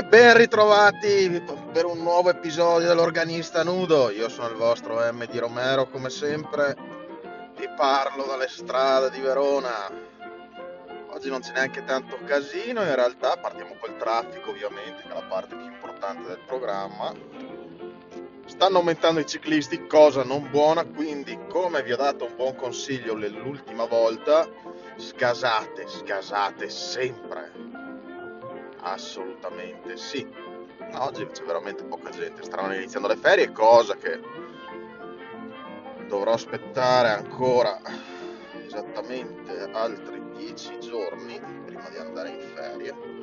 E ben ritrovati per un nuovo episodio dell'Organista Nudo. Io sono il vostro M di Romero, come sempre. Vi parlo dalle strade di Verona. Oggi non c'è neanche tanto casino, in realtà partiamo col traffico, ovviamente, che è la parte più importante del programma. Stanno aumentando i ciclisti, cosa non buona, quindi come vi ho dato un buon consiglio l'ultima volta, sgasate, sgasate sempre Assolutamente sì. Oggi c'è veramente poca gente, stanno iniziando le ferie, cosa che dovrò aspettare ancora esattamente altri 10 giorni prima di andare in ferie.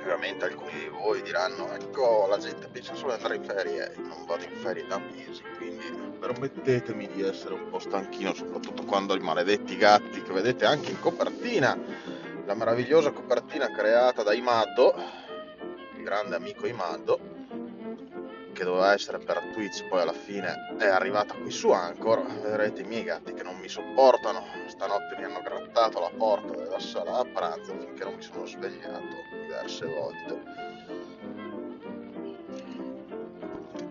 Ovviamente alcuni di voi diranno, ecco, la gente pensa solo ad andare in ferie, non vado in ferie da mesi, quindi permettetemi di essere un po' stanchino, soprattutto quando i maledetti gatti che vedete anche in copertina la meravigliosa copertina creata da Imado, il grande amico Imado, che doveva essere per Twitch, poi alla fine è arrivata qui su Anchor. Vedrete i miei gatti che non mi sopportano. Stanotte mi hanno grattato la porta della sala a pranzo finché non mi sono svegliato diverse volte.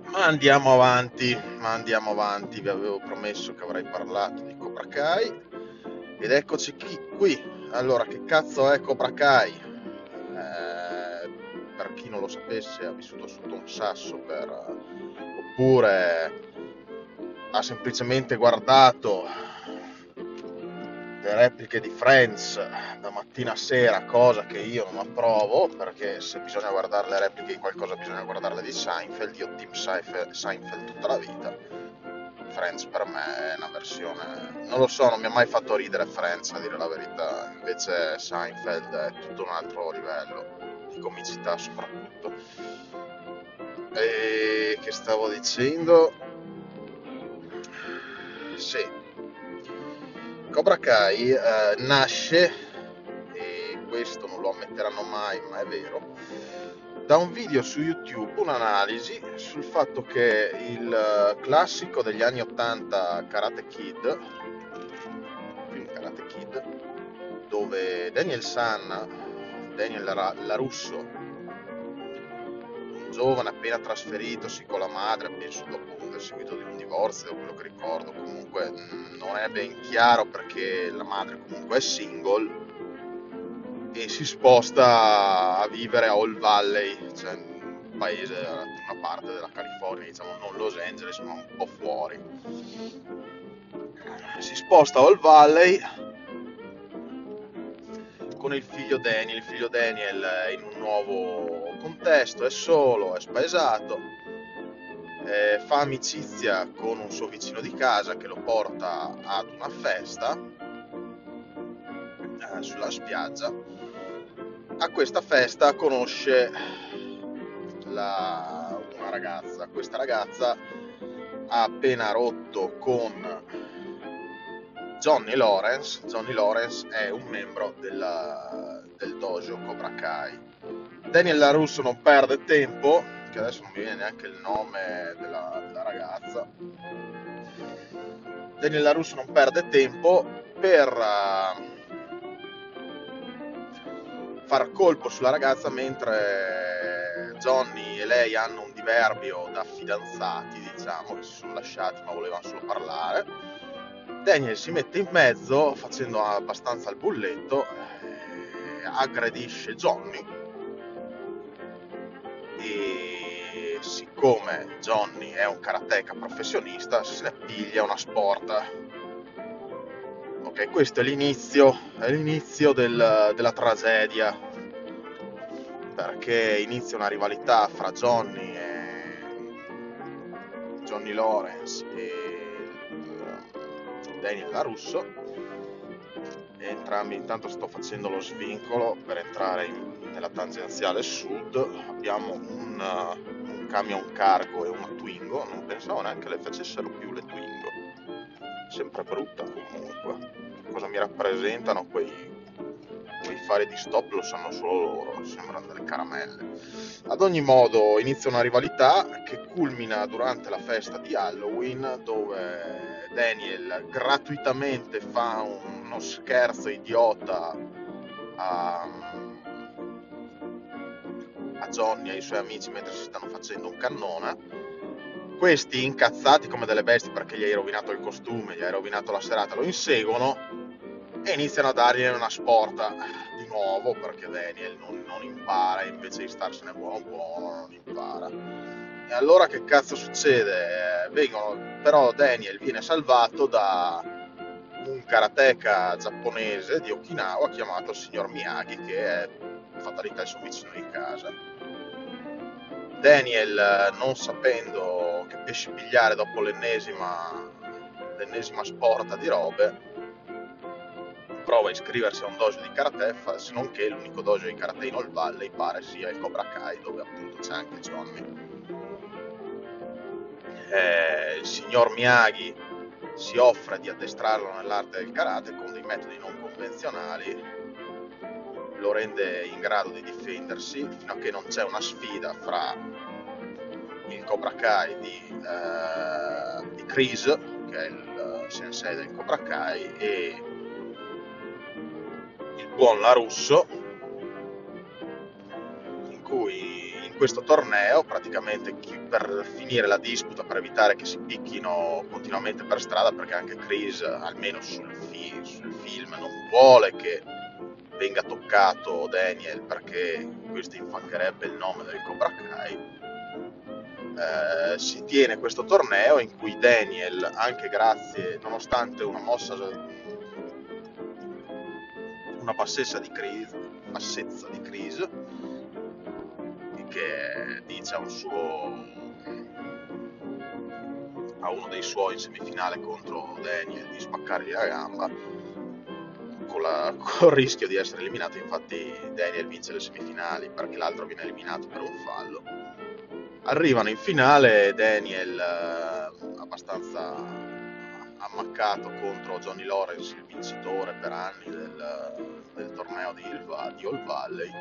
Ma andiamo avanti, ma andiamo avanti. Vi avevo promesso che avrei parlato di Cobra Kai. Ed eccoci qui allora, che cazzo è Cobra Kai? Eh, per chi non lo sapesse, ha vissuto sotto un sasso per... oppure ha semplicemente guardato le repliche di Friends da mattina a sera, cosa che io non approvo, perché se bisogna guardare le repliche di qualcosa bisogna guardarle di Seinfeld, io team Seinfeld tutta la vita Friends per me è una versione non lo so non mi ha mai fatto ridere Friends a dire la verità. Invece Seinfeld è tutto un altro livello di comicità soprattutto. E che stavo dicendo? Sì. Cobra Kai eh, nasce e questo non lo ammetteranno mai ma è vero da un video su YouTube un'analisi sul fatto che il eh, classico degli anni 80 Karate Kid, film Karate Kid, dove Daniel San, Daniel Larusso, un giovane appena trasferitosi con la madre, penso dopo il seguito di un divorzio, quello che ricordo, comunque mm, non è ben chiaro perché la madre comunque è single e si sposta a vivere a All Valley, cioè un paese, una parte della California, diciamo non Los Angeles, ma un po' fuori. Si sposta a All Valley con il figlio Daniel. Il figlio Daniel è in un nuovo contesto, è solo, è spaesato, eh, fa amicizia con un suo vicino di casa che lo porta ad una festa eh, sulla spiaggia a questa festa conosce la, una ragazza. Questa ragazza ha appena rotto con Johnny Lawrence. Johnny Lawrence è un membro della, del dojo Cobra Kai. Daniel LaRusso non perde tempo, che adesso non mi viene neanche il nome della, della ragazza. Daniel LaRusso non perde tempo per uh, far colpo sulla ragazza mentre Johnny e lei hanno un diverbio da fidanzati, diciamo, che si sono lasciati ma volevano solo parlare. Daniel si mette in mezzo facendo abbastanza il bulletto, eh, aggredisce Johnny e siccome Johnny è un karateka professionista se ne piglia una sporta Ok, questo è l'inizio, è l'inizio del, della tragedia, perché inizia una rivalità fra Johnny e Johnny Lawrence e eh, Daniel LaRusso. Entrambi, intanto sto facendo lo svincolo per entrare in, nella tangenziale sud. Abbiamo un, un camion cargo e una Twingo, non pensavo neanche le facessero più le Twingo sempre brutta comunque. Cosa mi rappresentano quei, quei fari di stop lo sanno solo loro, sembrano delle caramelle. Ad ogni modo inizia una rivalità che culmina durante la festa di Halloween dove Daniel gratuitamente fa uno scherzo idiota a, a Johnny e ai suoi amici mentre si stanno facendo un cannone. Questi incazzati come delle bestie perché gli hai rovinato il costume, gli hai rovinato la serata, lo inseguono e iniziano a dargli una sporta di nuovo perché Daniel non, non impara, invece di starsene buono buono non impara. E allora che cazzo succede? Eh, vengono, però Daniel viene salvato da un karateka giapponese di Okinawa chiamato signor Miyagi che è fatalità il suo vicino di casa. Daniel, non sapendo che pesci pigliare dopo l'ennesima, l'ennesima sporta di robe, prova a iscriversi a un dojo di karate, se non che l'unico dojo di karate in All Valley pare sia il Cobra Kai, dove appunto c'è anche Johnny. Eh, il signor Miyagi si offre di addestrarlo nell'arte del karate con dei metodi non convenzionali, lo rende in grado di difendersi fino a che non c'è una sfida fra il Cobra Kai di, eh, di Chris, che è il sensei del Cobra Kai, e il buon Larusso, in cui questo torneo, praticamente per finire la disputa, per evitare che si picchino continuamente per strada, perché anche Chris, almeno sul, fi- sul film, non vuole che venga toccato Daniel perché questo infancherebbe il nome del Cobra Kai. Eh, si tiene questo torneo in cui Daniel, anche grazie, nonostante una mossa, una bassezza di Chris, bassezza di Chris che dice a un suo a uno dei suoi in semifinale contro Daniel di spaccargli la gamba con, la, con, il rischio di essere eliminato. Infatti Daniel vince le semifinali perché l'altro viene eliminato per un fallo. Arrivano in finale Daniel eh, abbastanza ammaccato contro Johnny Lawrence il vincitore per anni del, del torneo di, Ilva, di All Valley.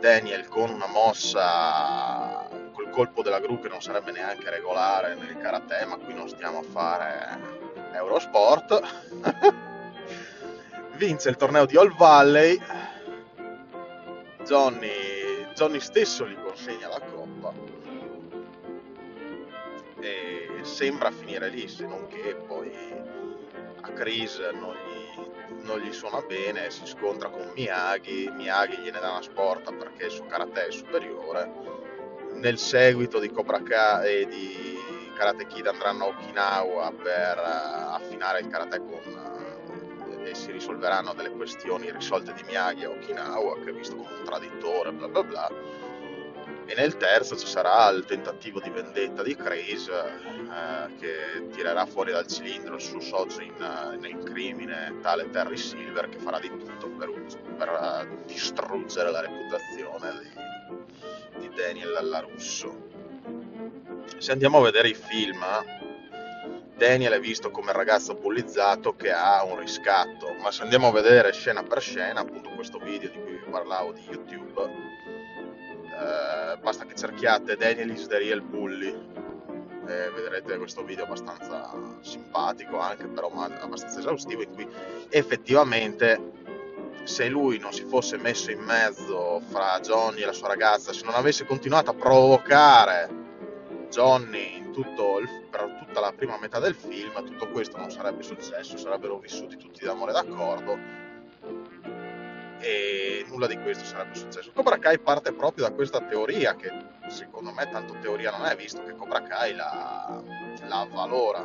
Daniel con una mossa col colpo della gru che non sarebbe neanche regolare nel karate, ma qui non stiamo a fare Eurosport. Vince il torneo di All Valley. Johnny, Johnny stesso gli consegna la coppa. E sembra finire lì, se non che poi a Chris non gli non gli suona bene, si scontra con Miyagi, Miyagi gliene dà una sporta perché il suo karate è superiore. Nel seguito di Cobra Kai e di Karate Kid andranno a Okinawa per affinare il karate con si risolveranno delle questioni risolte di Miyagi a Okinawa che è visto come un traditore, bla bla bla e nel terzo ci sarà il tentativo di vendetta di Chris eh, che tirerà fuori dal cilindro il suo socio in, eh, nel crimine, tale Terry Silver, che farà di tutto per, per uh, distruggere la reputazione di, di Daniel Larusso. Se andiamo a vedere i film, Daniel è visto come il ragazzo bullizzato che ha un riscatto, ma se andiamo a vedere scena per scena, appunto questo video di cui vi parlavo di YouTube, eh, basta che cerchiate Daniel is the real bully. E vedrete questo video abbastanza simpatico anche però abbastanza esaustivo in cui effettivamente se lui non si fosse messo in mezzo fra Johnny e la sua ragazza se non avesse continuato a provocare Johnny in tutto il, per tutta la prima metà del film tutto questo non sarebbe successo sarebbero vissuti tutti d'amore d'accordo e nulla di questo sarebbe successo. Cobra Kai parte proprio da questa teoria che secondo me tanto teoria non è, visto che Cobra Kai la, la avvalora.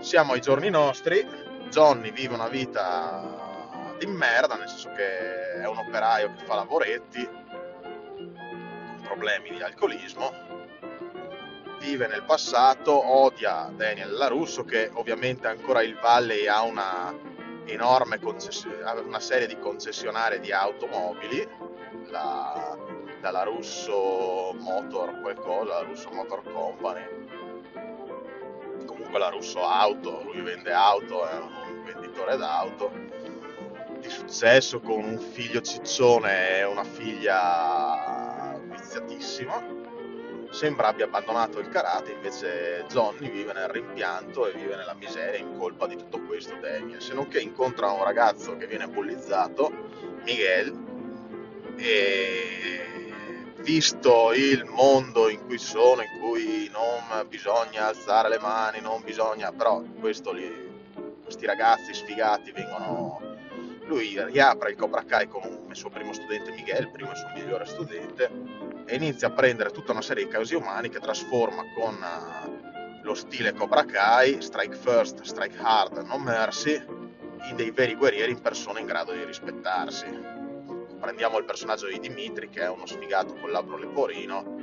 Siamo ai giorni nostri, Johnny vive una vita di merda, nel senso che è un operaio che fa lavoretti, con problemi di alcolismo, vive nel passato, odia Daniel Larusso che ovviamente ancora il Valley ha una enorme una serie di concessionarie di automobili, la, dalla Russo Motor qualcosa, la Russo Motor Company, comunque la Russo Auto, lui vende auto, è un venditore d'auto, di successo con un figlio ciccione e una figlia viziatissima sembra abbia abbandonato il karate, invece Johnny vive nel rimpianto e vive nella miseria in colpa di tutto questo Daniel, se non che incontra un ragazzo che viene bullizzato, Miguel, e visto il mondo in cui sono, in cui non bisogna alzare le mani, non bisogna, però li, questi ragazzi sfigati vengono lui riapre il Cobra Kai con il suo primo studente Miguel, primo e suo migliore studente, e inizia a prendere tutta una serie di casi umani che trasforma con uh, lo stile Cobra Kai, Strike First, Strike Hard, No Mercy, in dei veri guerrieri in persona in grado di rispettarsi. Prendiamo il personaggio di Dimitri, che è uno sfigato con labbro leporino,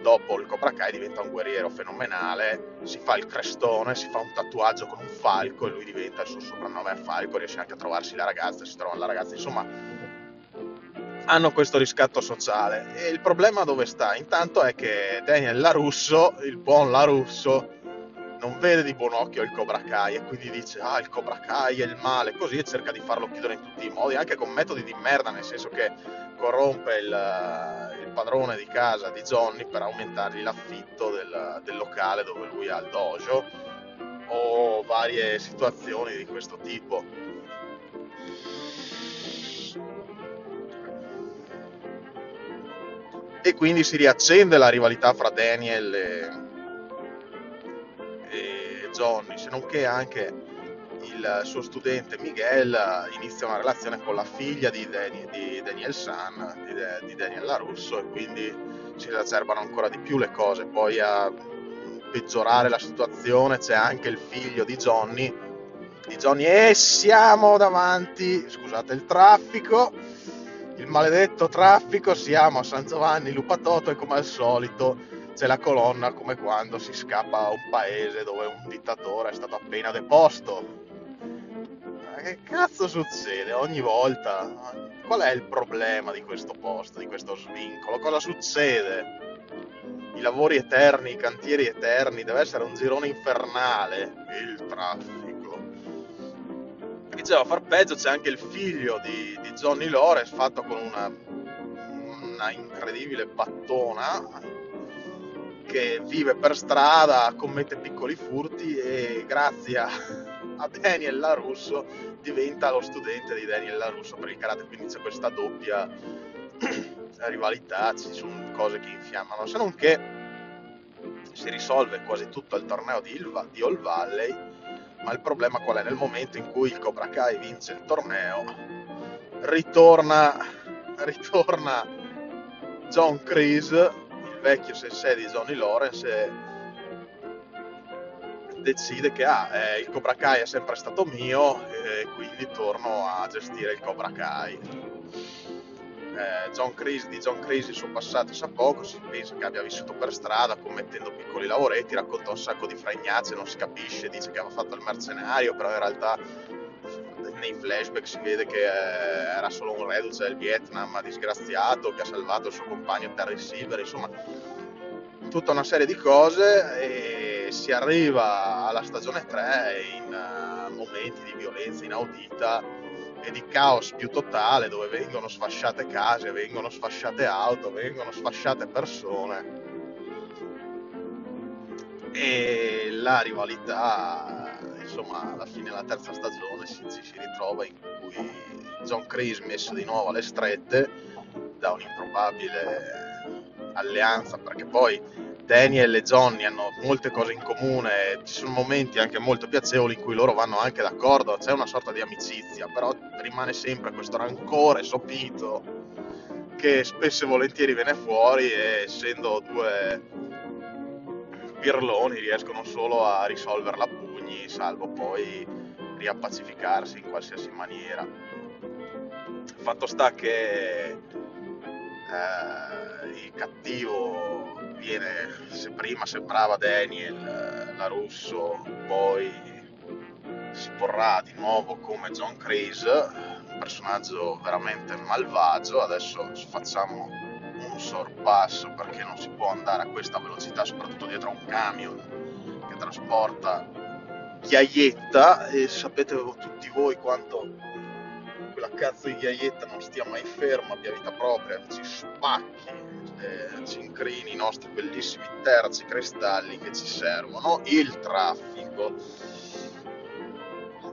dopo il Cobra Kai diventa un guerriero fenomenale, si fa il crestone, si fa un tatuaggio con un falco e lui diventa il suo soprannome falco, riesce anche a trovarsi la ragazza, si trova la ragazza, insomma hanno questo riscatto sociale. E il problema dove sta? Intanto è che Daniel Larusso, il buon Larusso, non vede di buon occhio il Cobra Kai e quindi dice ah il Cobra Kai è il male così e cerca di farlo chiudere in tutti i modi anche con metodi di merda nel senso che corrompe il, il padrone di casa di Johnny per aumentargli l'affitto del, del locale dove lui ha il dojo o varie situazioni di questo tipo e quindi si riaccende la rivalità fra Daniel e, e Johnny, se non che anche il suo studente Miguel inizia una relazione con la figlia di, Daniel, di Daniel San, di, di Daniel Larusso, e quindi si esacerbano ancora di più le cose. Poi a peggiorare la situazione c'è anche il figlio di Johnny, di Johnny e siamo davanti, scusate il traffico, il maledetto traffico, siamo a San Giovanni Lupatoto e come al solito c'è la colonna come quando si scappa a un paese dove un dittatore è stato appena deposto. Ma che cazzo succede ogni volta? Qual è il problema di questo posto, di questo svincolo? Cosa succede? I lavori eterni, i cantieri eterni, deve essere un girone infernale il traffico diceva far peggio c'è anche il figlio di, di Johnny Lawrence fatto con una, una incredibile battona che vive per strada, commette piccoli furti e grazie a, a Daniel LaRusso diventa lo studente di Daniel LaRusso per il karate, quindi c'è questa doppia rivalità, ci sono cose che infiammano, se non che si risolve quasi tutto il torneo di, Ilva, di All Valley ma il problema qual è? Nel momento in cui il Cobra Kai vince il torneo, ritorna, ritorna John Kreese, il vecchio sensei di Johnny Lawrence, e decide che ah, eh, il Cobra Kai è sempre stato mio e quindi torno a gestire il Cobra Kai eh, John Crazy, di John Crazy il suo passato sa poco, si pensa che abbia vissuto per strada commettendo piccoli lavoretti, racconta un sacco di fregnazze, non si capisce, dice che aveva fatto il mercenario, però in realtà nei flashback si vede che eh, era solo un reduce del Vietnam disgraziato che ha salvato il suo compagno Terry Silver, insomma tutta una serie di cose e si arriva alla stagione 3 in uh, momenti di violenza inaudita e di caos più totale dove vengono sfasciate case, vengono sfasciate auto, vengono sfasciate persone. E la rivalità insomma alla fine della terza stagione si, si ritrova in cui John Chris messo di nuovo alle strette da un'improbabile alleanza perché poi Daniel e Johnny hanno molte cose in comune, ci sono momenti anche molto piacevoli in cui loro vanno anche d'accordo, c'è una sorta di amicizia, però rimane sempre questo rancore sopito che spesso e volentieri viene fuori e essendo due pirloni riescono solo a risolverla a pugni, salvo poi riappacificarsi in qualsiasi maniera. Fatto sta che eh, il cattivo viene, se prima sembrava Daniel, la Russo, poi si porrà di nuovo come John Craze, un personaggio veramente malvagio, adesso facciamo un sorpasso perché non si può andare a questa velocità, soprattutto dietro a un camion che trasporta ghiaietta. E sapete tutti voi quanto quella cazzo di ghiaietta non stia mai ferma, abbia vita propria, ci spacchi eh, cincrini, i nostri bellissimi terzi cristalli che ci servono, il traffico.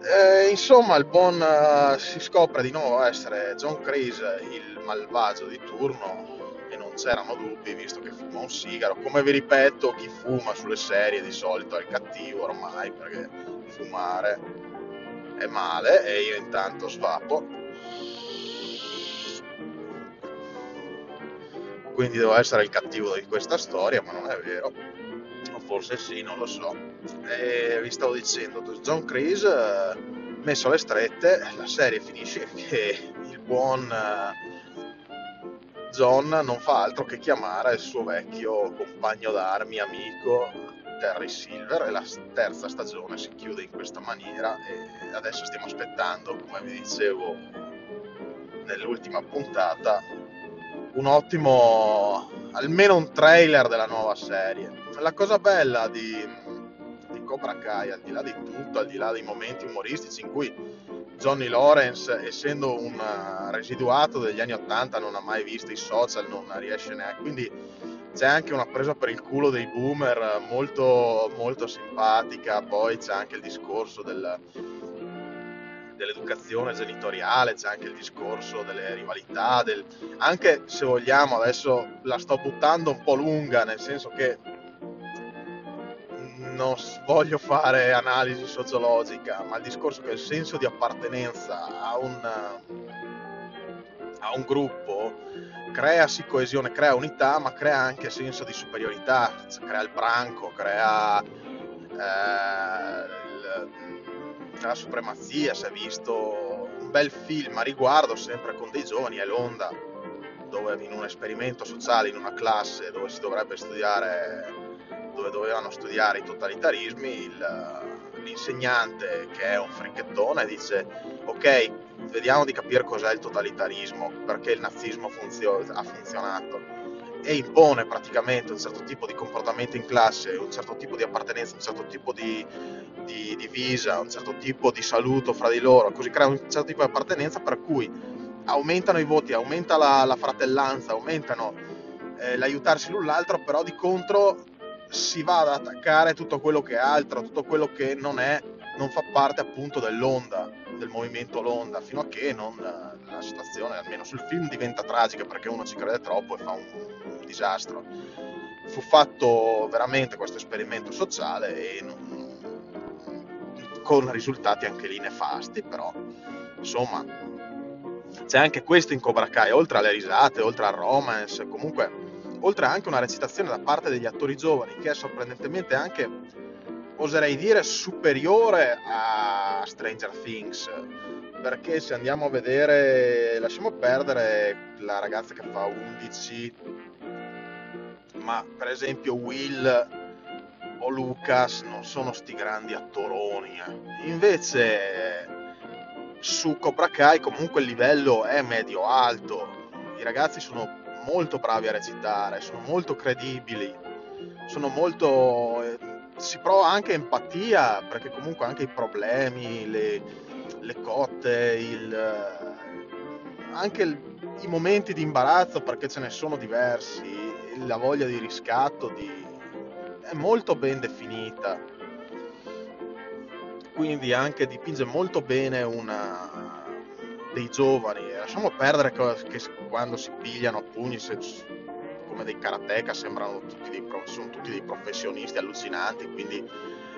Eh, insomma, il buon uh, si scopre di nuovo essere John Crise, il malvagio di turno, e non c'erano dubbi visto che fuma un sigaro. Come vi ripeto, chi fuma sulle serie di solito è il cattivo ormai, perché fumare è male e io intanto svapo. Quindi devo essere il cattivo di questa storia, ma non è vero. Forse sì, non lo so. E vi stavo dicendo, John Crise eh, messo alle strette, la serie finisce che il buon eh, John non fa altro che chiamare il suo vecchio compagno d'armi, amico Terry Silver e la terza stagione si chiude in questa maniera e adesso stiamo aspettando, come vi dicevo nell'ultima puntata, un ottimo, almeno un trailer della nuova serie. La cosa bella di, di Cobra Kai, al di là di tutto, al di là dei momenti umoristici in cui Johnny Lawrence, essendo un residuato degli anni 80, non ha mai visto i social, non riesce neanche, quindi c'è anche una presa per il culo dei boomer molto, molto simpatica, poi c'è anche il discorso del, dell'educazione genitoriale, c'è anche il discorso delle rivalità, del... anche se vogliamo adesso la sto buttando un po' lunga, nel senso che non voglio fare analisi sociologica, ma il discorso che il senso di appartenenza a un, a un gruppo crea sì coesione, crea unità, ma crea anche senso di superiorità, crea il branco, crea eh, la supremazia, si è visto un bel film a riguardo, sempre con dei giovani, è l'Onda, dove in un esperimento sociale, in una classe dove si dovrebbe studiare, dove dovevano studiare i totalitarismi, l'insegnante che è un fricchettone dice ok, vediamo di capire cos'è il totalitarismo, perché il nazismo funzio- ha funzionato. E impone praticamente un certo tipo di comportamento in classe, un certo tipo di appartenenza, un certo tipo di, di divisa, un certo tipo di saluto fra di loro, così crea un certo tipo di appartenenza per cui aumentano i voti, aumenta la, la fratellanza, aumentano eh, l'aiutarsi l'un l'altro, però di contro si va ad attaccare tutto quello che è altro, tutto quello che non è, non fa parte appunto dell'onda, del movimento l'onda, fino a che non, la situazione, almeno sul film, diventa tragica perché uno ci crede troppo e fa un, un disastro. Fu fatto veramente questo esperimento sociale e non, con risultati anche lì nefasti, però insomma c'è anche questo in Cobra Kai, oltre alle risate, oltre al romance, comunque oltre anche una recitazione da parte degli attori giovani che è sorprendentemente anche, oserei dire, superiore a Stranger Things, perché se andiamo a vedere, lasciamo perdere la ragazza che fa 11, ma per esempio Will o Lucas non sono sti grandi attoroni. Eh. Invece su Cobra Kai comunque il livello è medio-alto. I ragazzi sono molto bravi a recitare, sono molto credibili, sono molto... Eh, si prova anche empatia perché comunque anche i problemi, le, le cotte, il, eh, anche il, i momenti di imbarazzo perché ce ne sono diversi, la voglia di riscatto, di, è molto ben definita, quindi anche dipinge molto bene una, dei giovani. Lasciamo perdere che, che quando si pigliano a pugni se, come dei karateka sembrano tutti dei, sono tutti dei professionisti allucinanti, quindi,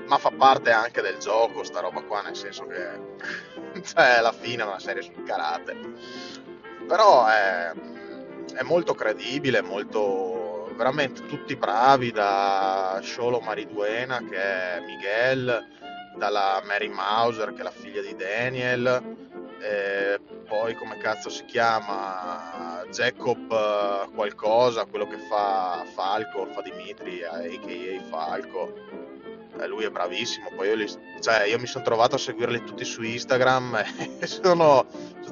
ma fa parte anche del gioco sta roba qua, nel senso che cioè, alla fine è una serie sul karate. Però è, è molto credibile, molto veramente tutti bravi, da Sholo Mariduena che è Miguel, dalla Mary Mauser che è la figlia di Daniel, e poi come cazzo si chiama Jacob eh, qualcosa, quello che fa Falco, fa Dimitri, a.k.a. Falco. Eh, lui è bravissimo, poi io, li, cioè, io mi sono trovato a seguirli tutti su Instagram e sono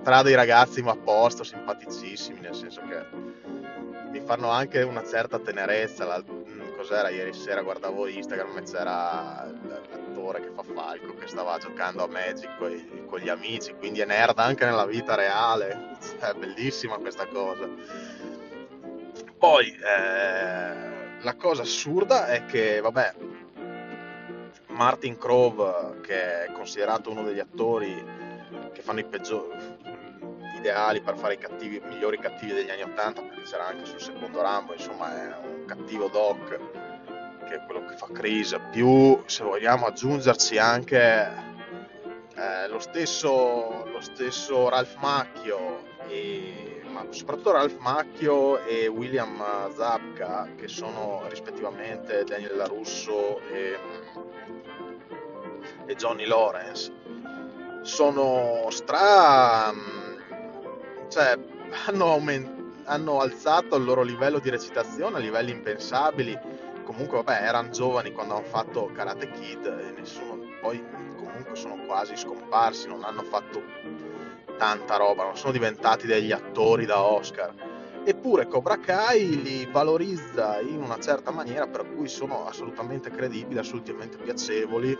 tra dei ragazzi ma a posto, simpaticissimi, nel senso che mi fanno anche una certa tenerezza. La, mm, cos'era ieri sera? Guardavo Instagram e c'era l'attore che fa Falco che stava giocando a Magic con, con gli amici, quindi è nerd anche nella vita reale. È bellissima questa cosa. Poi eh, la cosa assurda è che, vabbè, Martin Crowe, che è considerato uno degli attori che fanno i peggiori ideali per fare i cattivi, migliori cattivi degli anni 80, perché c'era anche sul secondo Rambo, insomma è un cattivo doc che è quello che fa Chris, più se vogliamo aggiungerci anche eh, lo, stesso, lo stesso Ralph Macchio e ma soprattutto Ralph Macchio e William Zabka che sono rispettivamente Daniel LaRusso e, e Johnny Lawrence. Sono stra cioè hanno, aument- hanno alzato il loro livello di recitazione a livelli impensabili comunque vabbè erano giovani quando hanno fatto Karate Kid e nessuno poi comunque sono quasi scomparsi non hanno fatto tanta roba, non sono diventati degli attori da Oscar. Eppure Cobra Kai li valorizza in una certa maniera per cui sono assolutamente credibili, assolutamente piacevoli.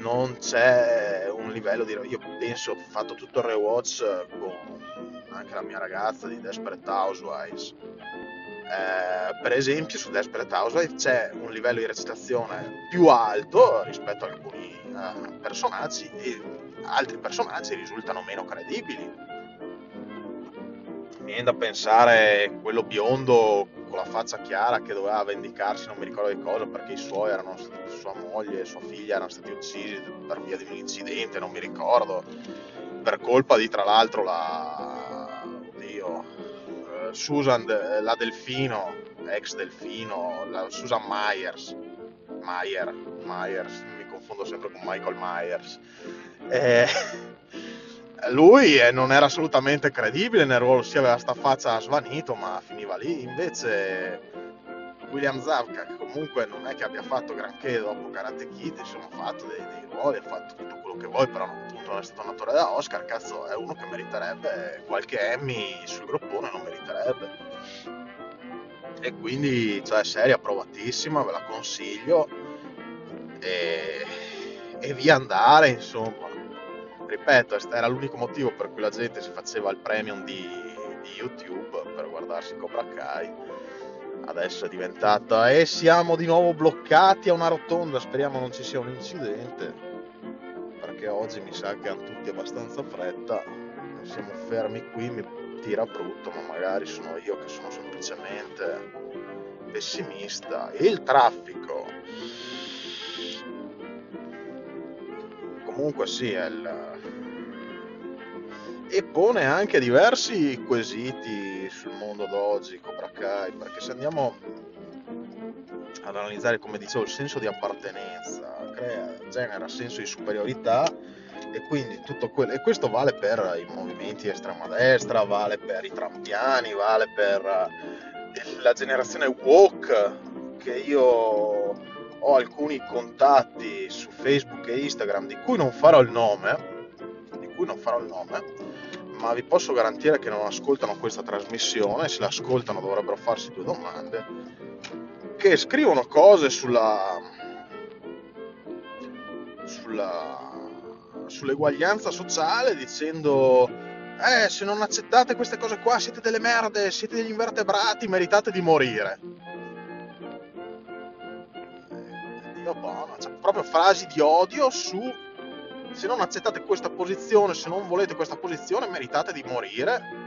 Non c'è un livello di. Io penso, ho fatto tutto il rewatch con anche la mia ragazza di Desperate Housewives. Eh, per esempio, su Desperate Housewives c'è un livello di recitazione più alto rispetto a alcuni eh, personaggi e altri personaggi risultano meno credibili. Viene da pensare quello biondo con la faccia chiara che doveva vendicarsi, non mi ricordo di cosa, perché i suoi erano sua moglie e sua figlia erano stati uccisi per via di un incidente, non mi ricordo, per colpa di tra l'altro la... Oddio, eh, Susan, la Delfino, ex Delfino, la Susan Myers, Meyer, Myers, mi confondo sempre con Michael Myers eh, lui eh, non era assolutamente credibile nel ruolo, si aveva sta faccia svanito, ma finiva lì. Invece William Zabka, che comunque non è che abbia fatto granché dopo Karate Kid, insomma, ha fatto dei, dei ruoli, ha fatto tutto quello che vuoi, però appunto è stato un attore da Oscar, cazzo, è uno che meriterebbe qualche Emmy sul groppone, non meriterebbe. E quindi, cioè, serie approvatissima, ve la consiglio. E, e via andare, insomma ripeto, era l'unico motivo per cui la gente si faceva il premium di, di YouTube per guardarsi Cobra Kai. Adesso è diventata e siamo di nuovo bloccati a una rotonda, speriamo non ci sia un incidente, perché oggi mi sa che hanno tutti abbastanza fretta, siamo fermi qui, mi tira brutto, ma magari sono io che sono semplicemente pessimista. Il traffico. Comunque sì, è il... e pone anche diversi quesiti sul mondo d'oggi, Cobra perché se andiamo ad analizzare, come dicevo, il senso di appartenenza, crea, genera senso di superiorità e quindi tutto quello, e questo vale per i movimenti estrema destra, vale per i trampiani, vale per eh, la generazione woke che io ho alcuni contatti su Facebook e Instagram di cui non farò il nome, di cui non farò il nome, ma vi posso garantire che non ascoltano questa trasmissione, se l'ascoltano dovrebbero farsi due domande, che scrivono cose sulla, sulla sull'eguaglianza sociale dicendo eh se non accettate queste cose qua siete delle merde, siete degli invertebrati, meritate di morire. Dio buono, cioè, proprio frasi di odio su se non accettate questa posizione, se non volete questa posizione, meritate di morire.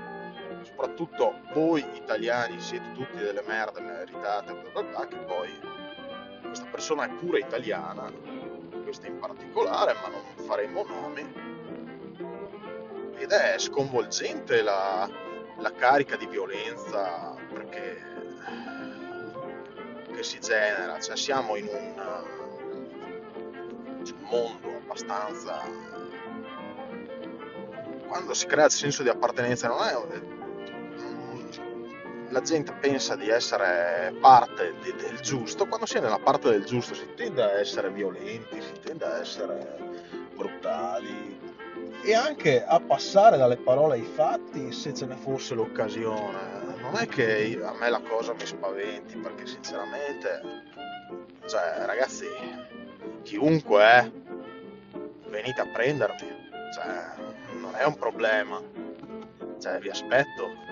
Soprattutto voi italiani siete tutti delle merde, meritate, bla bla che poi questa persona è pure italiana, questa in particolare, ma non faremo nomi. Ed è sconvolgente la, la carica di violenza perché che si genera, cioè siamo in un, un mondo abbastanza... Quando si crea il senso di appartenenza non è... La gente pensa di essere parte di, del giusto, quando si è nella parte del giusto si tende a essere violenti, si tende a essere brutali. E anche a passare dalle parole ai fatti se ce ne fosse l'occasione. Non è che a me la cosa mi spaventi, perché sinceramente, cioè, ragazzi, chiunque è, venite a prendermi, cioè, non è un problema, cioè, vi aspetto.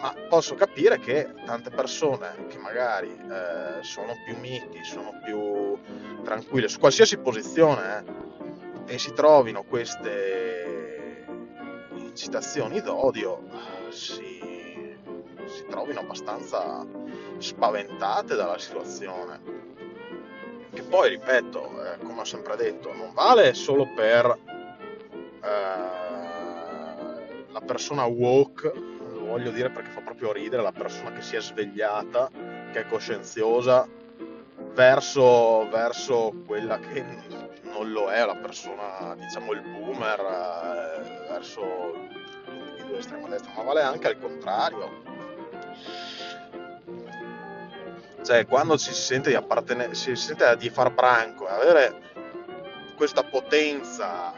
ma posso capire che tante persone che magari eh, sono più miti, sono più tranquille su qualsiasi posizione eh, e si trovino queste incitazioni d'odio, si, si trovino abbastanza spaventate dalla situazione. Che poi, ripeto, eh, come ho sempre detto, non vale solo per eh, la persona woke voglio dire perché fa proprio ridere la persona che si è svegliata, che è coscienziosa, verso, verso quella che non lo è, la persona, diciamo il boomer, eh, verso l'individuo estremo destra, ma vale anche al contrario. Cioè, quando ci si sente di appartenere, si sente di far branco, avere questa potenza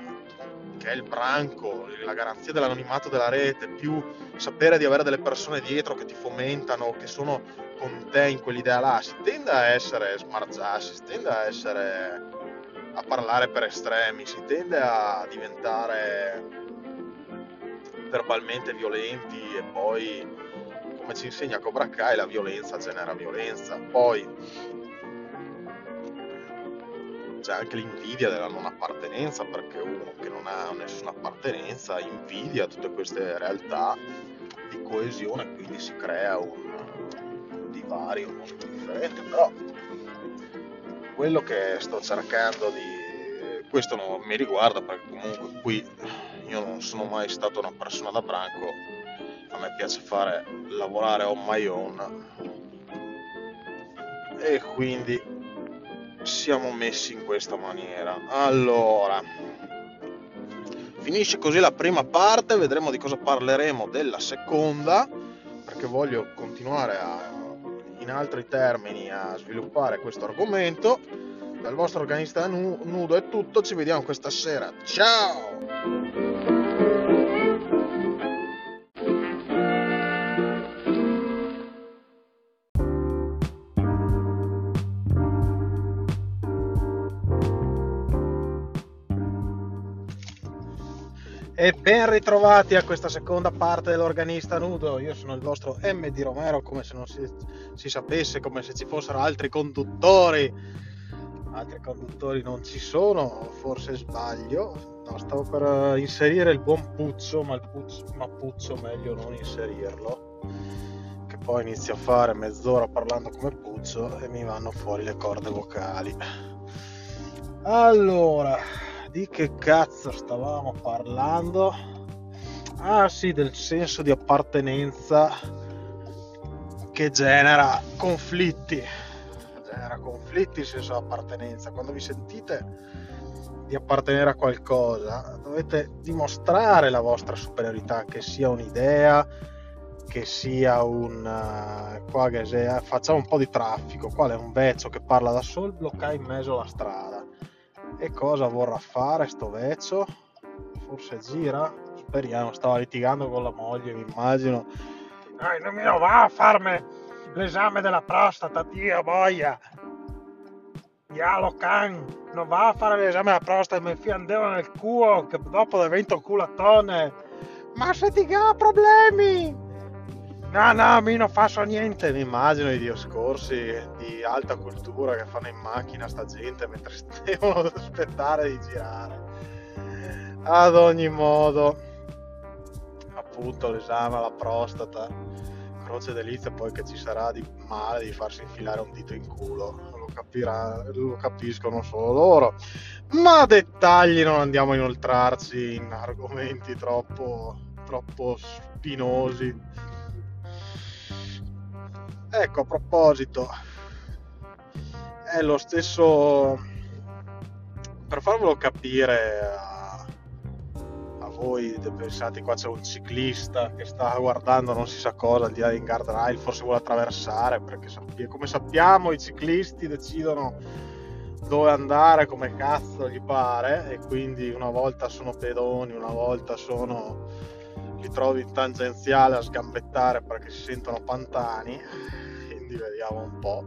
che è il branco, la garanzia dell'anonimato della rete, più sapere di avere delle persone dietro che ti fomentano, che sono con te in quell'idea là, si tende a essere smargiati, si tende a essere a parlare per estremi, si tende a diventare verbalmente violenti e poi come ci insegna Cobra Kai la violenza genera violenza. Poi c'è anche l'invidia della non appartenenza perché uno che non ha nessuna appartenenza invidia tutte queste realtà di coesione quindi si crea un, divario molto differente però quello che sto cercando di questo non mi riguarda perché comunque qui io non sono mai stato una persona da branco a me piace fare lavorare on my own e quindi siamo messi in questa maniera. Allora, finisce così la prima parte, vedremo di cosa parleremo della seconda, perché voglio continuare a, in altri termini a sviluppare questo argomento. Dal vostro organista nudo è tutto, ci vediamo questa sera. Ciao! E ben ritrovati a questa seconda parte dell'organista nudo. Io sono il vostro MD Romero, come se non si, si, sapesse, come se ci fossero altri conduttori. Altri conduttori non ci sono, forse sbaglio. No, stavo per inserire il buon Puzzo, ma il Puzzo, ma Puzzo meglio non inserirlo. Che poi inizio a fare mezz'ora parlando come Puzzo e mi vanno fuori le corde vocali. Allora, di che cazzo stavamo parlando? Ah sì, del senso di appartenenza che genera conflitti. Genera conflitti il senso di appartenenza. Quando vi sentite di appartenere a qualcosa, dovete dimostrare la vostra superiorità, che sia un'idea, che sia un uh, qua che sia, facciamo un po' di traffico. Qual è un vezzo che parla da solo, blocca in mezzo alla strada e cosa vorrà fare sto vecchio? Forse gira? Speriamo, stava litigando con la moglie, mi immagino. Eh, non mi va a farmi l'esame della prostata, Dio boia! Yalo can, non va a fare l'esame della prostata mi fiandeva nel culo che dopo divento culatone. Ma se ti ha problemi! No, no, mi non faccio niente. Mi immagino i discorsi di alta cultura che fanno in macchina sta gente mentre devono aspettare di girare. Ad ogni modo, appunto, l'esame alla prostata, croce delizia poi che ci sarà di male di farsi infilare un dito in culo. Lo, capirà, lo capiscono solo loro. Ma dettagli, non andiamo a inoltrarci in argomenti troppo, troppo spinosi Ecco, a proposito, è lo stesso, per farvelo capire a, a voi, pensate qua c'è un ciclista che sta guardando non si sa cosa al di là di guardrail, forse vuole attraversare, perché come sappiamo i ciclisti decidono dove andare, come cazzo gli pare, e quindi una volta sono pedoni, una volta sono li trovi in tangenziale a sgambettare perché si sentono pantani quindi vediamo un po'.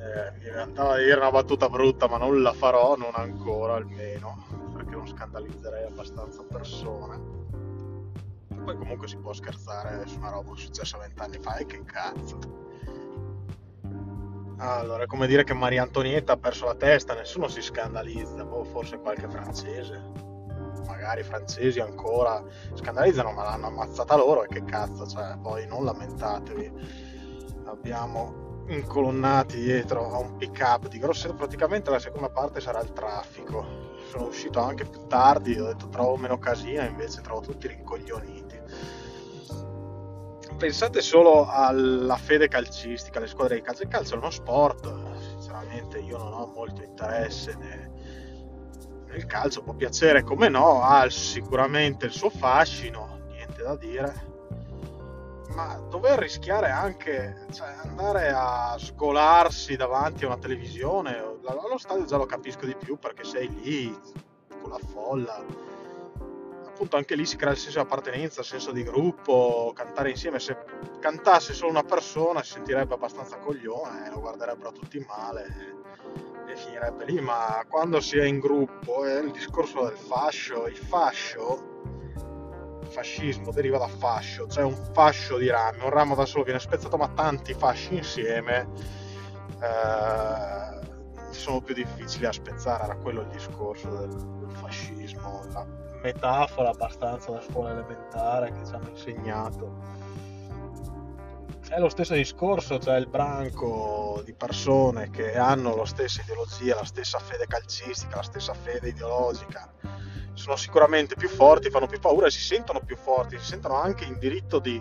Eh, mi andava a dire una battuta brutta, ma non la farò, non ancora almeno, perché non scandalizzerei abbastanza persone. poi comunque si può scherzare su una roba successa vent'anni fa e che cazzo. Allora, è come dire che Maria Antonietta ha perso la testa, nessuno si scandalizza, boh, forse qualche francese magari francesi ancora scandalizzano, ma l'hanno ammazzata loro e che cazzo, cioè, poi non lamentatevi. Abbiamo incolonnati dietro a un pick up di Grosseto, praticamente la seconda parte sarà il traffico. Sono uscito anche più tardi, ho detto trovo meno casina, invece trovo tutti rincoglioniti. Pensate solo alla fede calcistica, alle squadre di calcio. Il calcio è uno sport, sinceramente io non ho molto interesse né il calcio può piacere come no, ha sicuramente il suo fascino, niente da dire, ma dover rischiare anche, cioè andare a sgolarsi davanti a una televisione, allo stadio già lo capisco di più perché sei lì con la folla, appunto anche lì si crea il senso di appartenenza, il senso di gruppo, cantare insieme, se cantasse solo una persona si sentirebbe abbastanza coglione, lo guarderebbero tutti male e finirebbe lì, ma quando si è in gruppo è il discorso del fascio, il fascio, fascismo deriva da fascio, cioè un fascio di rami, un ramo da solo viene spezzato ma tanti fasci insieme eh, sono più difficili a spezzare, era quello il discorso del, del fascismo, la metafora abbastanza da scuola elementare che ci hanno insegnato. È lo stesso discorso, cioè il branco di persone che hanno la stessa ideologia, la stessa fede calcistica, la stessa fede ideologica, sono sicuramente più forti, fanno più paura e si sentono più forti, si sentono anche in diritto di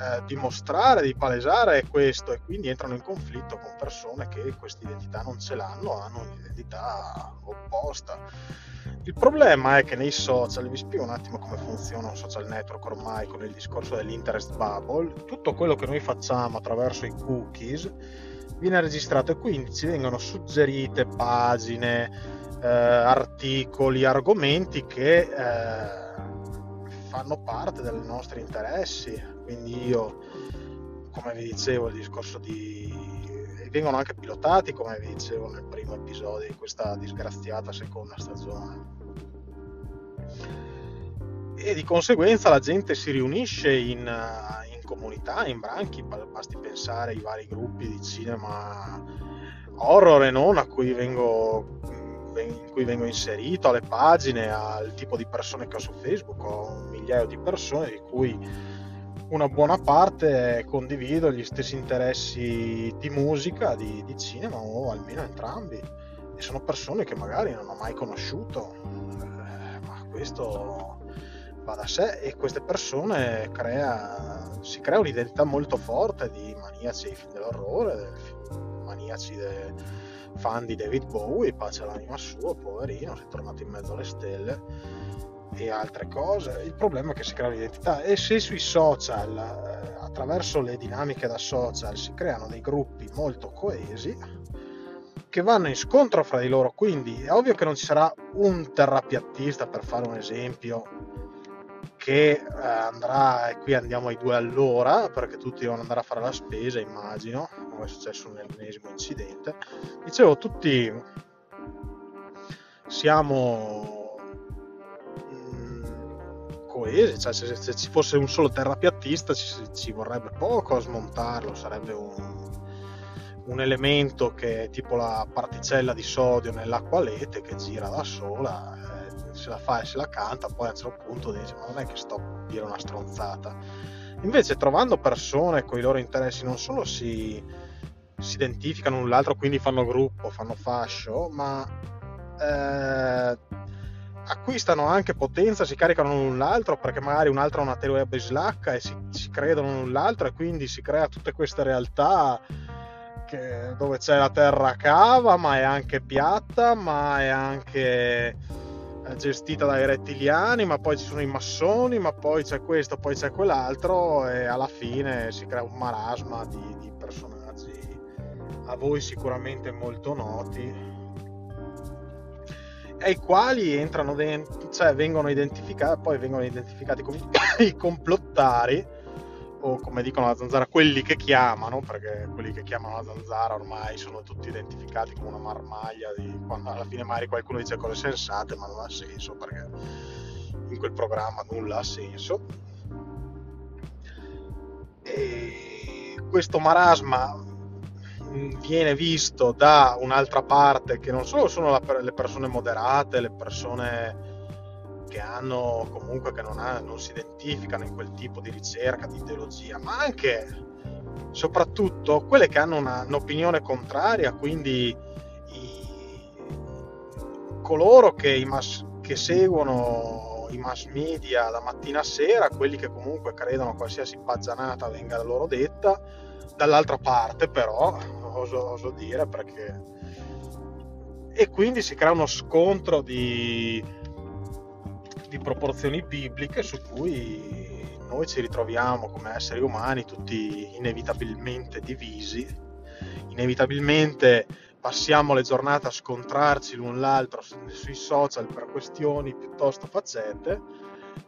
eh, dimostrare, di palesare questo e quindi entrano in conflitto con persone che questa identità non ce l'hanno, hanno un'identità opposta il problema è che nei social, vi spiego un attimo come funziona un social network ormai con il discorso dell'interest bubble, tutto quello che noi facciamo attraverso i cookies viene registrato e quindi ci vengono suggerite pagine, eh, articoli, argomenti che eh, fanno parte dei nostri interessi. Quindi io, come vi dicevo, il discorso di vengono anche pilotati, come vi dicevo nel primo episodio di questa disgraziata seconda stagione. E di conseguenza la gente si riunisce in, in comunità, in branchi, basti pensare ai vari gruppi di cinema horror e non a cui vengo, in cui vengo inserito, alle pagine, al tipo di persone che ho su Facebook, ho un migliaio di persone di cui una buona parte condivido gli stessi interessi di musica, di, di, cinema o almeno entrambi. E sono persone che magari non ho mai conosciuto, eh, ma questo va da sé e queste persone crea, si crea un'identità molto forte di maniaci dei film dell'orrore, maniaci de, fan di David Bowie, pace all'anima sua, poverino, si è tornato in mezzo alle stelle e altre cose. Il problema è che si crea un'identità e se sui social, eh, attraverso le dinamiche da social, si creano dei gruppi molto coesi che vanno in scontro fra di loro, quindi è ovvio che non ci sarà un terrapiattista, per fare un esempio, che eh, andrà, e qui andiamo ai due all'ora, perché tutti devono andare a fare la spesa, immagino, come è successo nell'ennesimo incidente. Dicevo, tutti siamo coesi, cioè se, se, ci fosse un solo terrapiattista ci, ci vorrebbe poco a smontarlo, sarebbe un, un, elemento che è tipo la particella di sodio nell'acqua lete che gira da sola, eh, se la fa e se la canta, poi a un certo punto dice ma non è che sto a dire una stronzata. Invece trovando persone con i loro interessi non solo si, si identificano l'un l'altro, quindi fanno gruppo, fanno fascio, ma eh, acquistano anche potenza, si caricano l'un l'altro perché magari un altro ha una teoria slacca e si, si credono l'un l'altro e quindi si crea tutte queste realtà che, dove c'è la terra cava ma è anche piatta ma è anche eh, gestita dai rettiliani ma poi ci sono i massoni ma poi c'è questo poi c'è quell'altro e alla fine si crea un marasma di, di personaggi a voi sicuramente molto noti ai quali entrano dentro, cioè vengono identificati, poi vengono identificati come i complottari o come dicono la zanzara, quelli che chiamano, perché quelli che chiamano la zanzara ormai sono tutti identificati come una marmaglia di quando alla fine magari qualcuno dice cose sensate, ma non ha senso perché in quel programma nulla ha senso. E questo marasma viene visto da un'altra parte che non solo sono le persone moderate, le persone che hanno comunque che non, ha, non si identificano in quel tipo di ricerca, di ideologia, ma anche soprattutto quelle che hanno una, un'opinione contraria, quindi i, coloro che, i mass, che seguono i mass media la mattina a sera, quelli che comunque credono qualsiasi paggianata venga loro detta, dall'altra parte però, oso, oso dire, perché... E quindi si crea uno scontro di, di proporzioni bibliche su cui noi ci ritroviamo come esseri umani tutti inevitabilmente divisi, inevitabilmente passiamo le giornate a scontrarci l'un l'altro sui social per questioni piuttosto faccette,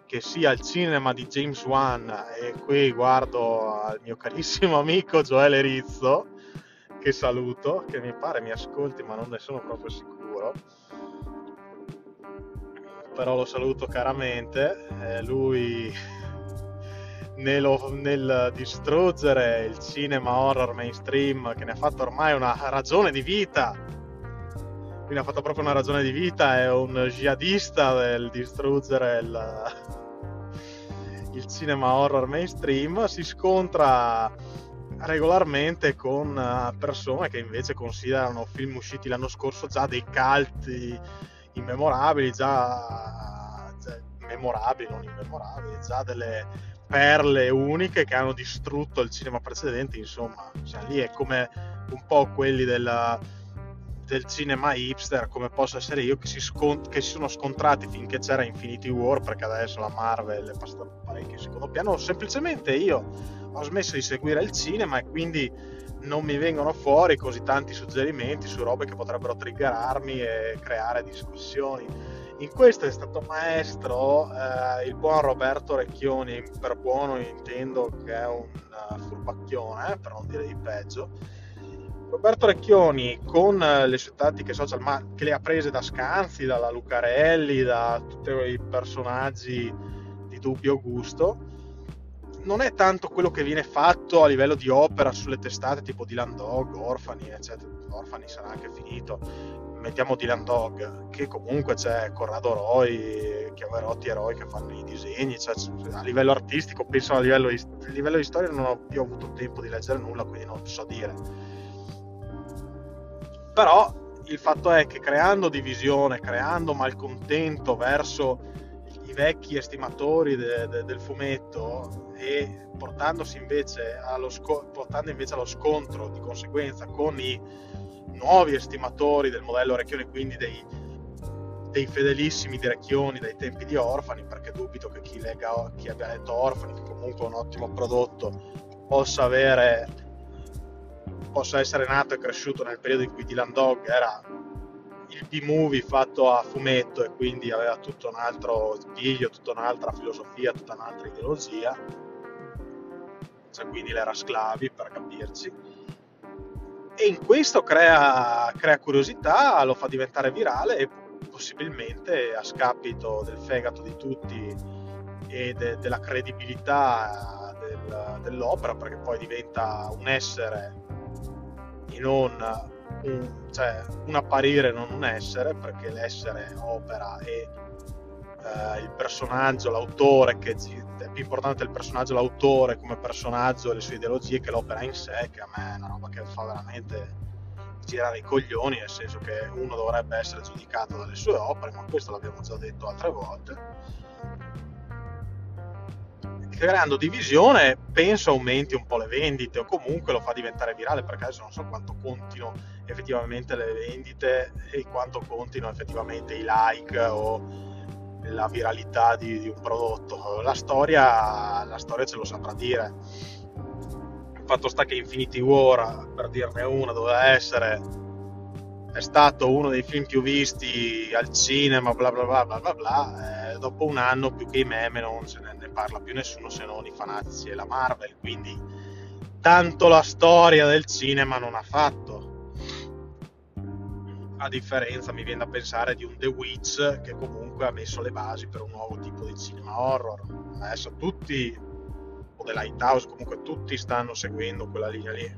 che sia il cinema di James Wan e qui guardo al mio carissimo amico Joele Rizzo, che saluto, che mi pare mi ascolti ma non ne sono proprio sicuro però lo saluto caramente. Eh, lui nello, nel distruggere il cinema horror mainstream che ne ha fatto ormai una ragione di vita. Quindi ha fatto proprio una ragione di vita, è un jihadista del distruggere il, il cinema horror mainstream, si scontra regolarmente con eh, persone che invece considerano film usciti l'anno scorso già dei calti immemorabili, già, già memorabili, non immemorabili, già delle perle uniche che hanno distrutto il cinema precedente, insomma, cioè, lì è come un po' quelli della, del cinema hipster, come posso essere io, che si, scont- che si sono scontrati finché c'era Infinity War, perché adesso la Marvel è passata parecchio in secondo piano, semplicemente io ho smesso di seguire il cinema e quindi non mi vengono fuori così tanti suggerimenti su robe che potrebbero triggerarmi e creare discussioni. In questo è stato maestro eh, il buon Roberto Recchioni, per buono intendo che è un uh, furbacchione, per non dire di peggio. Roberto Recchioni con uh, le sue tattiche social, ma che le ha prese da Scanzi, dalla Lucarelli, da tutti i personaggi di dubbio gusto, non è tanto quello che viene fatto a livello di opera sulle testate tipo Dylan Dog, Orfani, eccetera. Orfani sarà anche finito. Mettiamo Dylan Dog, che comunque c'è Corrado Roy, Chiavarotti e Roy che fanno i disegni. Cioè, a livello artistico, penso a livello, a livello di storia non ho più avuto tempo di leggere nulla, quindi non so dire. Però il fatto è che creando divisione, creando malcontento verso i vecchi estimatori de, de, del fumetto e portandosi invece allo, sco- portando invece allo scontro di conseguenza con i nuovi estimatori del modello Recchioni, quindi dei, dei fedelissimi di Recchioni dai tempi di Orfani, perché dubito che chi, lega, chi abbia letto Orfani, che comunque è un ottimo prodotto, possa avere possa essere nato e cresciuto nel periodo in cui Dylan Dog era il B-movie fatto a fumetto e quindi aveva tutto un altro piglio, tutta un'altra filosofia, tutta un'altra ideologia. Cioè, quindi l'era sclavi per capirci. E in questo crea, crea curiosità, lo fa diventare virale e possibilmente a scapito del fegato di tutti e de, della credibilità del, dell'opera, perché poi diventa un essere e non un, cioè, un apparire, non un essere, perché l'essere opera e eh, il personaggio, l'autore, che è più importante il personaggio, l'autore come personaggio e le sue ideologie che l'opera in sé, che a me è una roba che fa veramente girare i coglioni, nel senso che uno dovrebbe essere giudicato dalle sue opere, ma questo l'abbiamo già detto altre volte. Creando divisione penso aumenti un po' le vendite o comunque lo fa diventare virale perché adesso non so quanto contino effettivamente le vendite e quanto contino effettivamente i like o la viralità di, di un prodotto. La storia, la storia ce lo saprà dire. Il fatto sta che Infinity War, per dirne una, doveva essere è stato uno dei film più visti al cinema, bla bla bla bla bla bla. Eh, dopo un anno più che i meme non se ne, ne parla più nessuno se non i fanatici e la Marvel, quindi tanto la storia del cinema non ha fatto. A differenza, mi viene da pensare, di un The Witch che comunque ha messo le basi per un nuovo tipo di cinema horror. Adesso tutti o The Lighthouse, comunque tutti stanno seguendo quella linea lì.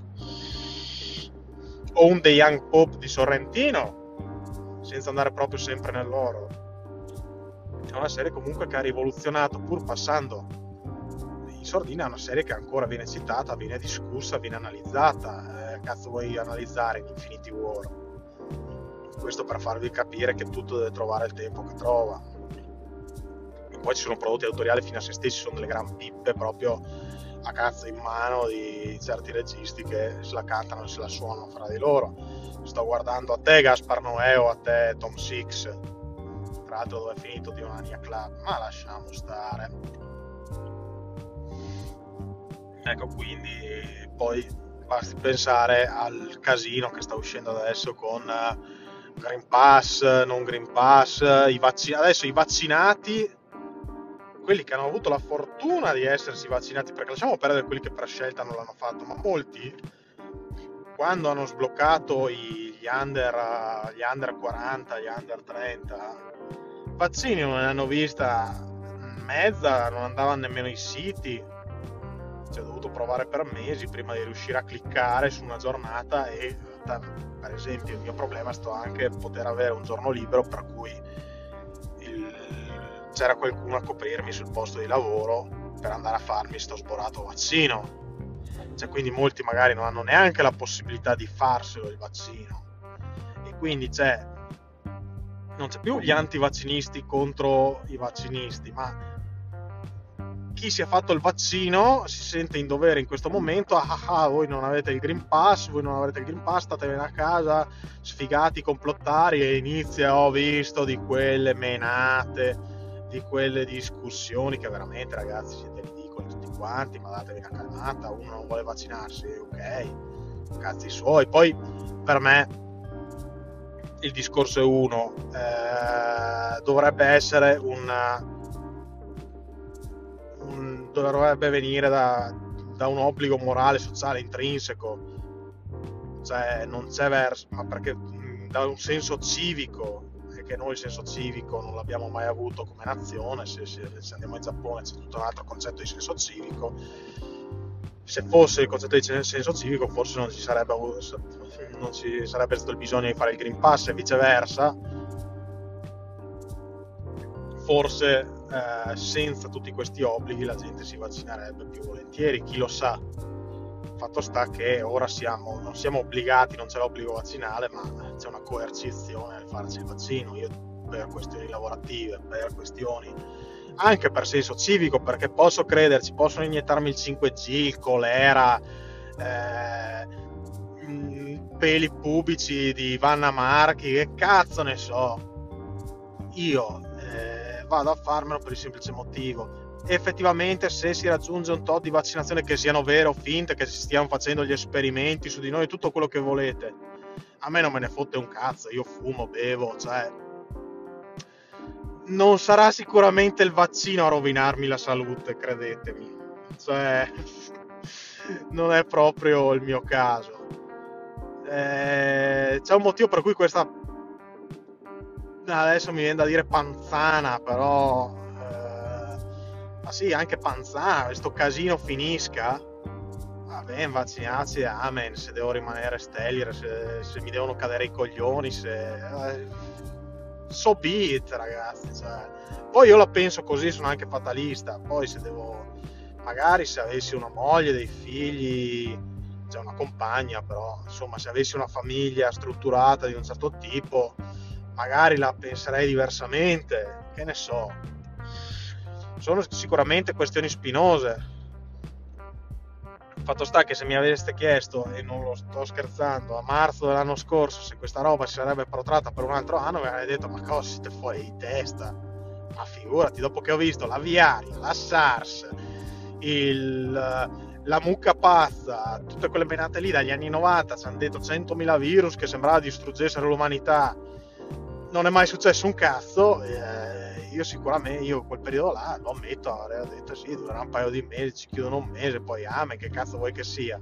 O un The Young Pope di Sorrentino, senza andare proprio sempre nell'oro. È una serie comunque che ha rivoluzionato, pur passando in sordina, è una serie che ancora viene citata, viene discussa, viene analizzata. Eh, cazzo vuoi analizzare in Infinity War? Questo per farvi capire che tutto deve trovare il tempo che trova poi ci sono prodotti autoriali fino a se stessi, sono delle gran pippe proprio a cazzo in mano di certi registi che se la cantano e se la suonano fra di loro. Sto guardando a te Gaspar Noè o a te Tom Six, tra l'altro dove è finito di Onania Club, ma lasciamo stare. Ecco, quindi poi basti pensare al casino che sta uscendo adesso con eh, Green Pass, non Green Pass, i vaccin- adesso i vaccinati quelli che hanno avuto la fortuna di essersi vaccinati, perché lasciamo perdere quelli che per scelta non l'hanno fatto, ma molti, quando hanno sbloccato gli under, gli under 40, gli under 30, vaccini non ne hanno vista mezza, non andavano nemmeno i siti, ci ho dovuto provare per mesi prima di riuscire a cliccare su una giornata e per esempio il mio problema è stato anche poter avere un giorno libero per cui c'era qualcuno a coprirmi sul posto di lavoro per andare a farmi sto sborato vaccino. Cioè, quindi molti magari non hanno neanche la possibilità di farselo il vaccino. E quindi c'è non c'è più gli antivaccinisti contro i vaccinisti, ma chi si è fatto il vaccino si sente in dovere in questo momento, ah, ah, ah voi non avete il Green Pass, voi non avete il Green Pass, statevene a casa, sfigati, complottari e inizia, ho visto di quelle menate di quelle discussioni che veramente ragazzi siete ridicoli tutti quanti, ma datevi una calmata, uno non vuole vaccinarsi, ok, cazzi suoi. Poi per me il discorso è uno, eh, dovrebbe essere un, dovrebbe venire da, da un obbligo morale, sociale, intrinseco, cioè non c'è verso, ma perché da un senso civico perché noi il senso civico non l'abbiamo mai avuto come nazione, se, se, se andiamo in Giappone c'è tutto un altro concetto di senso civico, se fosse il concetto di senso civico forse non ci sarebbe, non ci sarebbe stato il bisogno di fare il Green Pass e viceversa, forse eh, senza tutti questi obblighi la gente si vaccinerebbe più volentieri, chi lo sa fatto sta che ora siamo, non siamo obbligati, non c'è l'obbligo vaccinale, ma c'è una coercizione nel farci il vaccino. Io per questioni lavorative, per questioni anche per senso civico, perché posso crederci, possono iniettarmi il 5G, il colera, eh, mm, peli pubici di Vanna Marchi, che cazzo ne so. Io vado a farmelo per il semplice motivo effettivamente se si raggiunge un tot di vaccinazione che siano vere o finte, che si stiano facendo gli esperimenti su di noi, tutto quello che volete. A me non me ne fotte un cazzo, io fumo, bevo, cioè non sarà sicuramente il vaccino a rovinarmi la salute, credetemi. Cioè non è proprio il mio caso. Eh, c'è un motivo per cui questa adesso mi viene da dire panzana, però ma sì, anche Panzana, questo casino finisca, va bene, vaccinarsi, amen, se devo rimanere sterile, se, se, mi devono cadere i coglioni, se... Eh, so be it, ragazzi, cioè. Poi io la penso così, sono anche fatalista, poi se devo... Magari se avessi una moglie, dei figli, c'è una compagna, però insomma se avessi una famiglia strutturata di un certo tipo, magari la penserei diversamente, che ne so, sono sicuramente questioni spinose. Fatto sta che se mi aveste chiesto, e non lo sto scherzando, a marzo dell'anno scorso se questa roba si sarebbe protratta per un altro anno, mi avrei detto: Ma cosa siete fuori di testa? Ma figurati, dopo che ho visto la viaria, la SARS, il, la mucca pazza, tutte quelle menate lì dagli anni 90, ci hanno detto 100.000 virus che sembrava distruggessero l'umanità. Non è mai successo un cazzo. Eh, io sicuramente, io quel periodo là, lo ammetto, avrei detto sì, durerà un paio di mesi, ci chiudono un mese, poi amen, che cazzo vuoi che sia.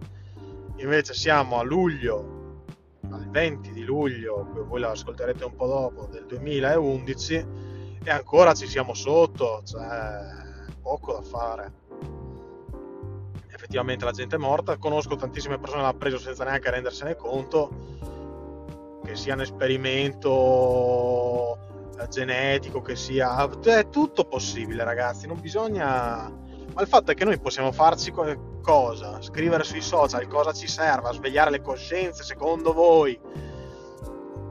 Invece siamo a luglio, al 20 di luglio, voi la ascolterete un po' dopo, del 2011, e ancora ci siamo sotto, cioè poco da fare. effettivamente la gente è morta. Conosco tantissime persone che l'hanno preso senza neanche rendersene conto, che sia un esperimento eh, genetico, che sia... È tutto possibile ragazzi, non bisogna... Ma il fatto è che noi possiamo farci cosa? Scrivere sui social cosa ci serve, a svegliare le coscienze secondo voi?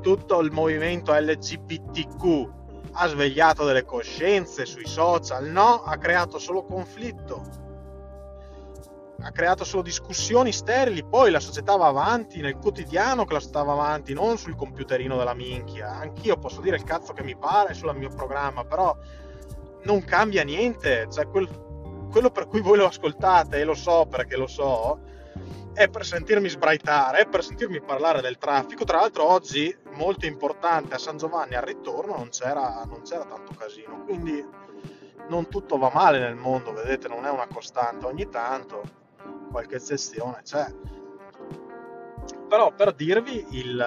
Tutto il movimento LGBTQ ha svegliato delle coscienze sui social? No, ha creato solo conflitto ha creato solo discussioni sterili, poi la società va avanti nel quotidiano che la società va avanti, non sul computerino della minchia. Anch'io posso dire il cazzo che mi pare sul mio programma, però non cambia niente. Cioè, quel, quello per cui voi lo ascoltate, e lo so perché lo so, è per sentirmi sbraitare, è per sentirmi parlare del traffico. Tra l'altro oggi, molto importante, a San Giovanni al ritorno non c'era, non c'era tanto casino, quindi non tutto va male nel mondo, vedete, non è una costante, ogni tanto qualche eccezione c'è. Però per dirvi, il,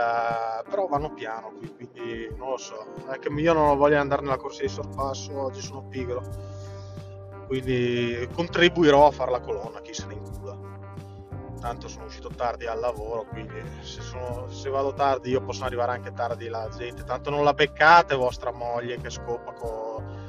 però vanno piano qui, quindi non lo so. È che io non di andare nella corsia di sorpasso, oggi sono pigro. Quindi contribuirò a fare la colonna, chi se ne incula. Tanto sono uscito tardi al lavoro, quindi se, sono, se vado tardi io posso arrivare anche tardi la gente. Tanto non la beccate vostra moglie che scopa con,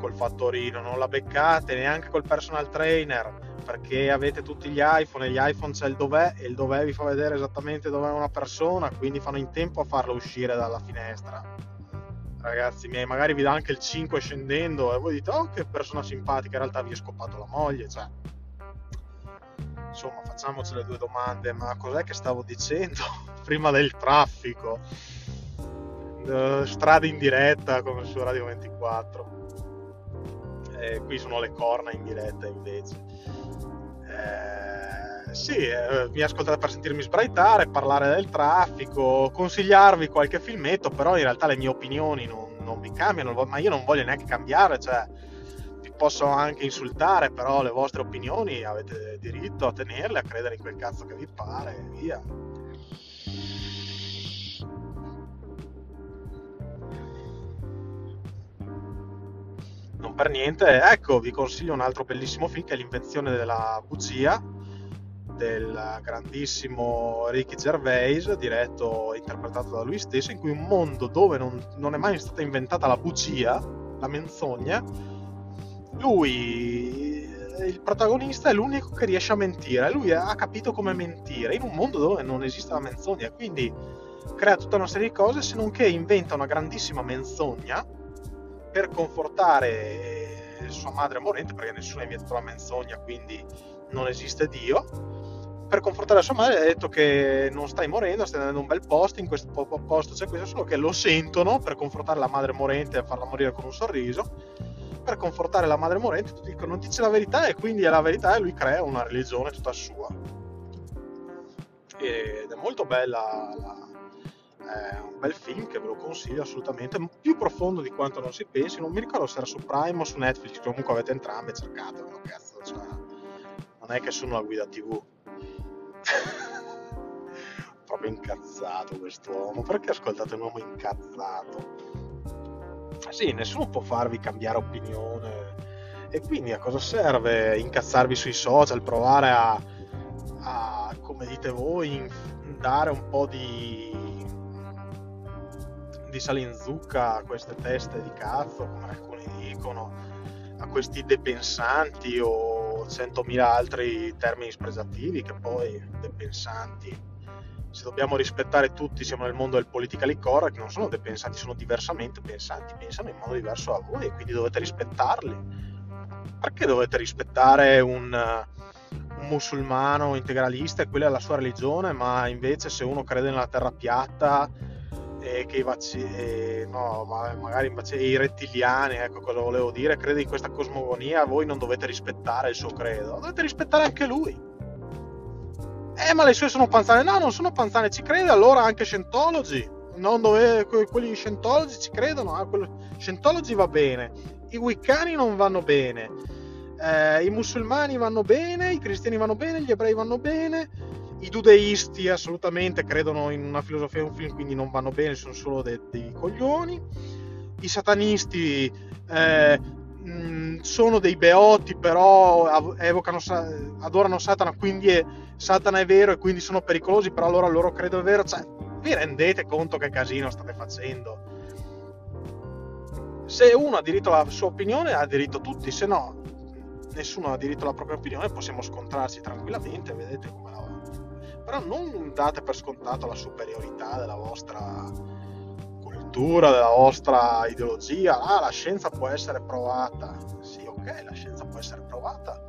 col fattorino, non la beccate neanche col personal trainer perché avete tutti gli iPhone e gli iPhone c'è il dov'è e il dov'è vi fa vedere esattamente dov'è una persona, quindi fanno in tempo a farlo uscire dalla finestra. Ragazzi miei, magari vi dà anche il 5 scendendo e voi dite "Oh, che persona simpatica", in realtà vi è scoppato la moglie, cioè Insomma, facciamoci le due domande, ma cos'è che stavo dicendo prima del traffico? Uh, strade in diretta come su Radio 24. E qui sono le corna in diretta invece eh, sì, eh, mi ascoltate per sentirmi sbraitare, parlare del traffico, consigliarvi qualche filmetto, però in realtà le mie opinioni non, non vi cambiano, ma io non voglio neanche cambiare, cioè vi posso anche insultare, però le vostre opinioni avete diritto a tenerle, a credere in quel cazzo che vi pare e via. Non per niente. Ecco, vi consiglio un altro bellissimo film che è L'invenzione della bugia del grandissimo Ricky Gervais, diretto e interpretato da lui stesso, in cui un mondo dove non, non è mai stata inventata la bugia, la menzogna, lui, il protagonista, è l'unico che riesce a mentire. Lui ha capito come mentire in un mondo dove non esiste la menzogna, quindi crea tutta una serie di cose, se non che inventa una grandissima menzogna per confortare sua madre morente, perché nessuno ha inventato la menzogna, quindi non esiste Dio. Per confortare sua madre ha detto che non stai morendo, stai andando un bel posto, in questo posto c'è questo, solo che lo sentono per confortare la madre morente e farla morire con un sorriso. Per confortare la madre morente ti dicono non dice la verità e quindi è la verità e lui crea una religione tutta sua. Ed è molto bella la, è un bel film che ve lo consiglio assolutamente, più profondo di quanto non si pensi, non mi ricordo se era su Prime o su Netflix, comunque avete entrambe, cercatevelo, cazzo, cioè, non è che sono la guida tv. Proprio incazzato quest'uomo, perché ascoltate un uomo incazzato? Sì, nessuno può farvi cambiare opinione. E quindi a cosa serve incazzarvi sui social, provare a, a come dite voi, dare un po' di di sale in zucca a queste teste di cazzo, come alcuni dicono, a questi depensanti o centomila altri termini spregiativi che poi depensanti se dobbiamo rispettare tutti, siamo nel mondo del politically correct, non sono depensanti, sono diversamente pensanti, pensano in modo diverso da voi e quindi dovete rispettarli. Perché dovete rispettare un, un musulmano integralista e quella è la sua religione, ma invece se uno crede nella terra piatta e che i vaccini, no, ma magari i rettiliani, ecco cosa volevo dire, crede in questa cosmogonia, voi non dovete rispettare il suo credo, dovete rispettare anche lui. Eh, ma le sue sono panzane. No, non sono panzane, ci crede allora anche Scientology. Non dove, quelli Scientology ci credono, ah, quello, Scientology va bene, i Wiccani non vanno bene, eh, i musulmani vanno bene, i cristiani vanno bene, gli ebrei vanno bene i dudeisti assolutamente credono in una filosofia e un film, quindi non vanno bene, sono solo de- dei coglioni. I satanisti eh, mh, sono dei beoti, però evocano, adorano Satana, quindi è, Satana è vero e quindi sono pericolosi, però allora loro credo è vero. Cioè, vi rendete conto che casino state facendo? Se uno ha diritto alla sua opinione, ha diritto tutti, se no, nessuno ha diritto alla propria opinione, possiamo scontrarci tranquillamente, vedete come la. Però non date per scontato la superiorità della vostra cultura, della vostra ideologia. Ah, la scienza può essere provata. Sì, ok, la scienza può essere provata.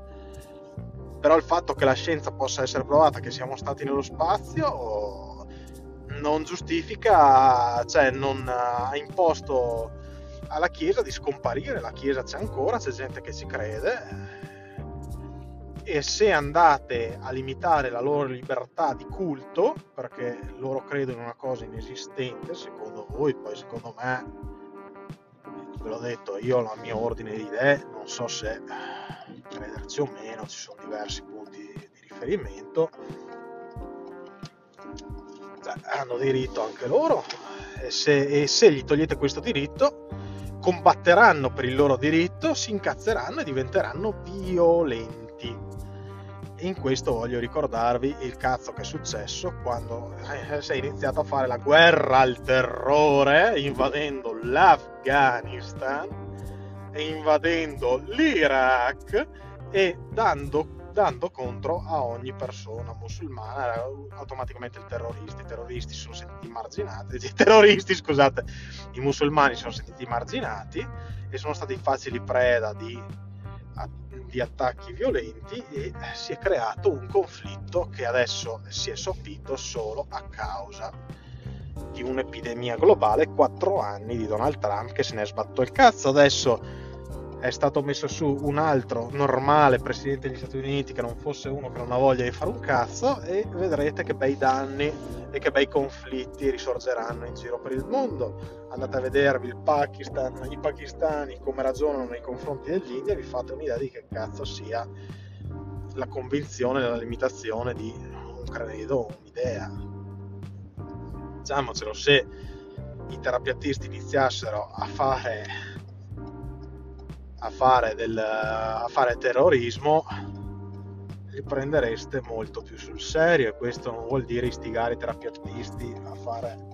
Però il fatto che la scienza possa essere provata, che siamo stati nello spazio, non giustifica, cioè non ha imposto alla Chiesa di scomparire. La Chiesa c'è ancora, c'è gente che ci crede. E se andate a limitare la loro libertà di culto, perché loro credono in una cosa inesistente, secondo voi, poi secondo me, ve l'ho detto, io ho il mio ordine di idee, non so se crederci o meno, ci sono diversi punti di riferimento. Cioè, hanno diritto anche loro e se, e se gli togliete questo diritto combatteranno per il loro diritto, si incazzeranno e diventeranno violenti. In questo voglio ricordarvi il cazzo che è successo quando eh, si è iniziato a fare la guerra al terrore invadendo l'Afghanistan e invadendo l'Iraq e dando dando contro a ogni persona musulmana, automaticamente i terroristi, i terroristi sono sentiti marginati, i terroristi, scusate, i musulmani sono sentiti marginati e sono stati facili preda di, di attacchi violenti e si è creato un conflitto che adesso si è soffitto solo a causa di un'epidemia globale, quattro anni di Donald Trump che se ne è sbatto il cazzo. Adesso è stato messo su un altro normale presidente degli Stati Uniti che non fosse uno che non ha voglia di fare un cazzo e vedrete che bei danni e che bei conflitti risorgeranno in giro per il mondo. Andate a vedervi il Pakistan, i pakistani come ragionano nei confronti dell'India, vi fate un'idea di che cazzo sia la convinzione della limitazione di un credo, un'idea. Diciamocelo, se i terapiatisti iniziassero a fare a fare, del, a fare terrorismo li prendereste molto più sul serio e questo non vuol dire istigare i terapeutisti a fare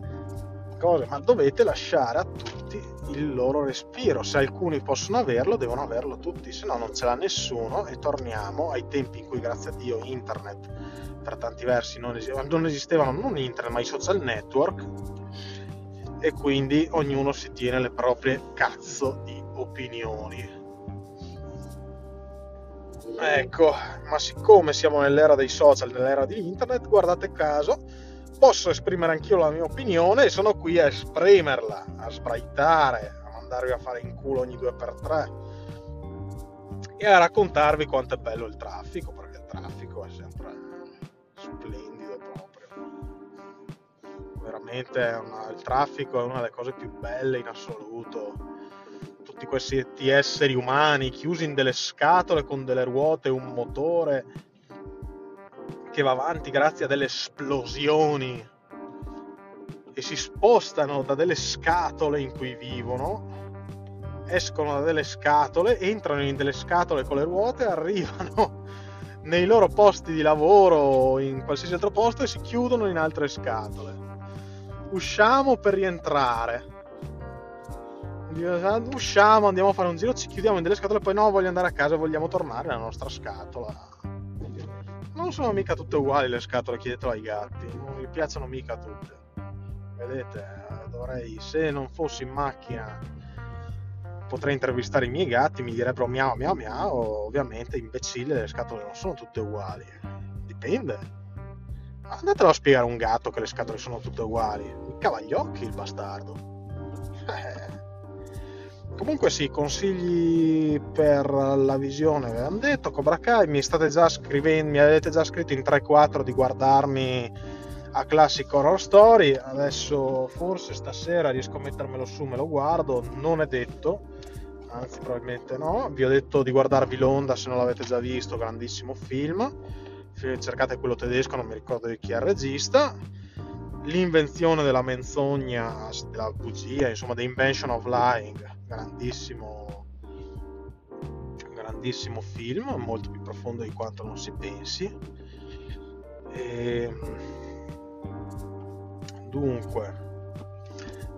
cose, ma dovete lasciare a tutti il loro respiro. Se alcuni possono averlo, devono averlo tutti, se no non ce l'ha nessuno e torniamo ai tempi in cui, grazie a Dio, internet per tanti versi non esistevano, non esistevano non internet, ma i social network e quindi ognuno si tiene le proprie cazzo di opinioni. Ecco, ma siccome siamo nell'era dei social, nell'era di internet, guardate caso, posso esprimere anch'io la mia opinione e sono qui a esprimerla, a sbraitare, a mandarvi a fare in culo ogni due per tre e a raccontarvi quanto è bello il traffico, perché il traffico è sempre splendido proprio. Veramente una, il traffico è una delle cose più belle in assoluto tutti questi esseri umani chiusi in delle scatole con delle ruote un motore che va avanti grazie a delle esplosioni e si spostano da delle scatole in cui vivono, escono da delle scatole, entrano in delle scatole con le ruote, arrivano nei loro posti di lavoro o in qualsiasi altro posto e si chiudono in altre scatole. Usciamo per rientrare usciamo, andiamo a fare un giro, ci chiudiamo in delle scatole, poi no, voglio andare a casa, vogliamo tornare nella nostra scatola. Non sono mica tutte uguali le scatole, chiedetelo ai gatti, non mi piacciono mica tutte. Vedete, dovrei, se non fossi in macchina, potrei intervistare i miei gatti, mi direbbero miau miau miau, ovviamente imbecille, le scatole non sono tutte uguali. Dipende. Andatelo a spiegare a un gatto che le scatole sono tutte uguali. Cava gli occhi il bastardo. Eh. Comunque sì, consigli per la visione, avevamo detto, Cobra Kai, mi state già scrivendo, mi avete già scritto in 3-4 di guardarmi a Classic Horror Story, adesso forse stasera riesco a mettermelo su, me lo guardo, non è detto, anzi probabilmente no, vi ho detto di guardarvi l'onda se non l'avete già visto, grandissimo film, cercate quello tedesco, non mi ricordo di chi è il regista, l'invenzione della menzogna, della bugia, insomma, The Invention of Lying, grandissimo grandissimo film, molto più profondo di quanto non si pensi. E... Dunque,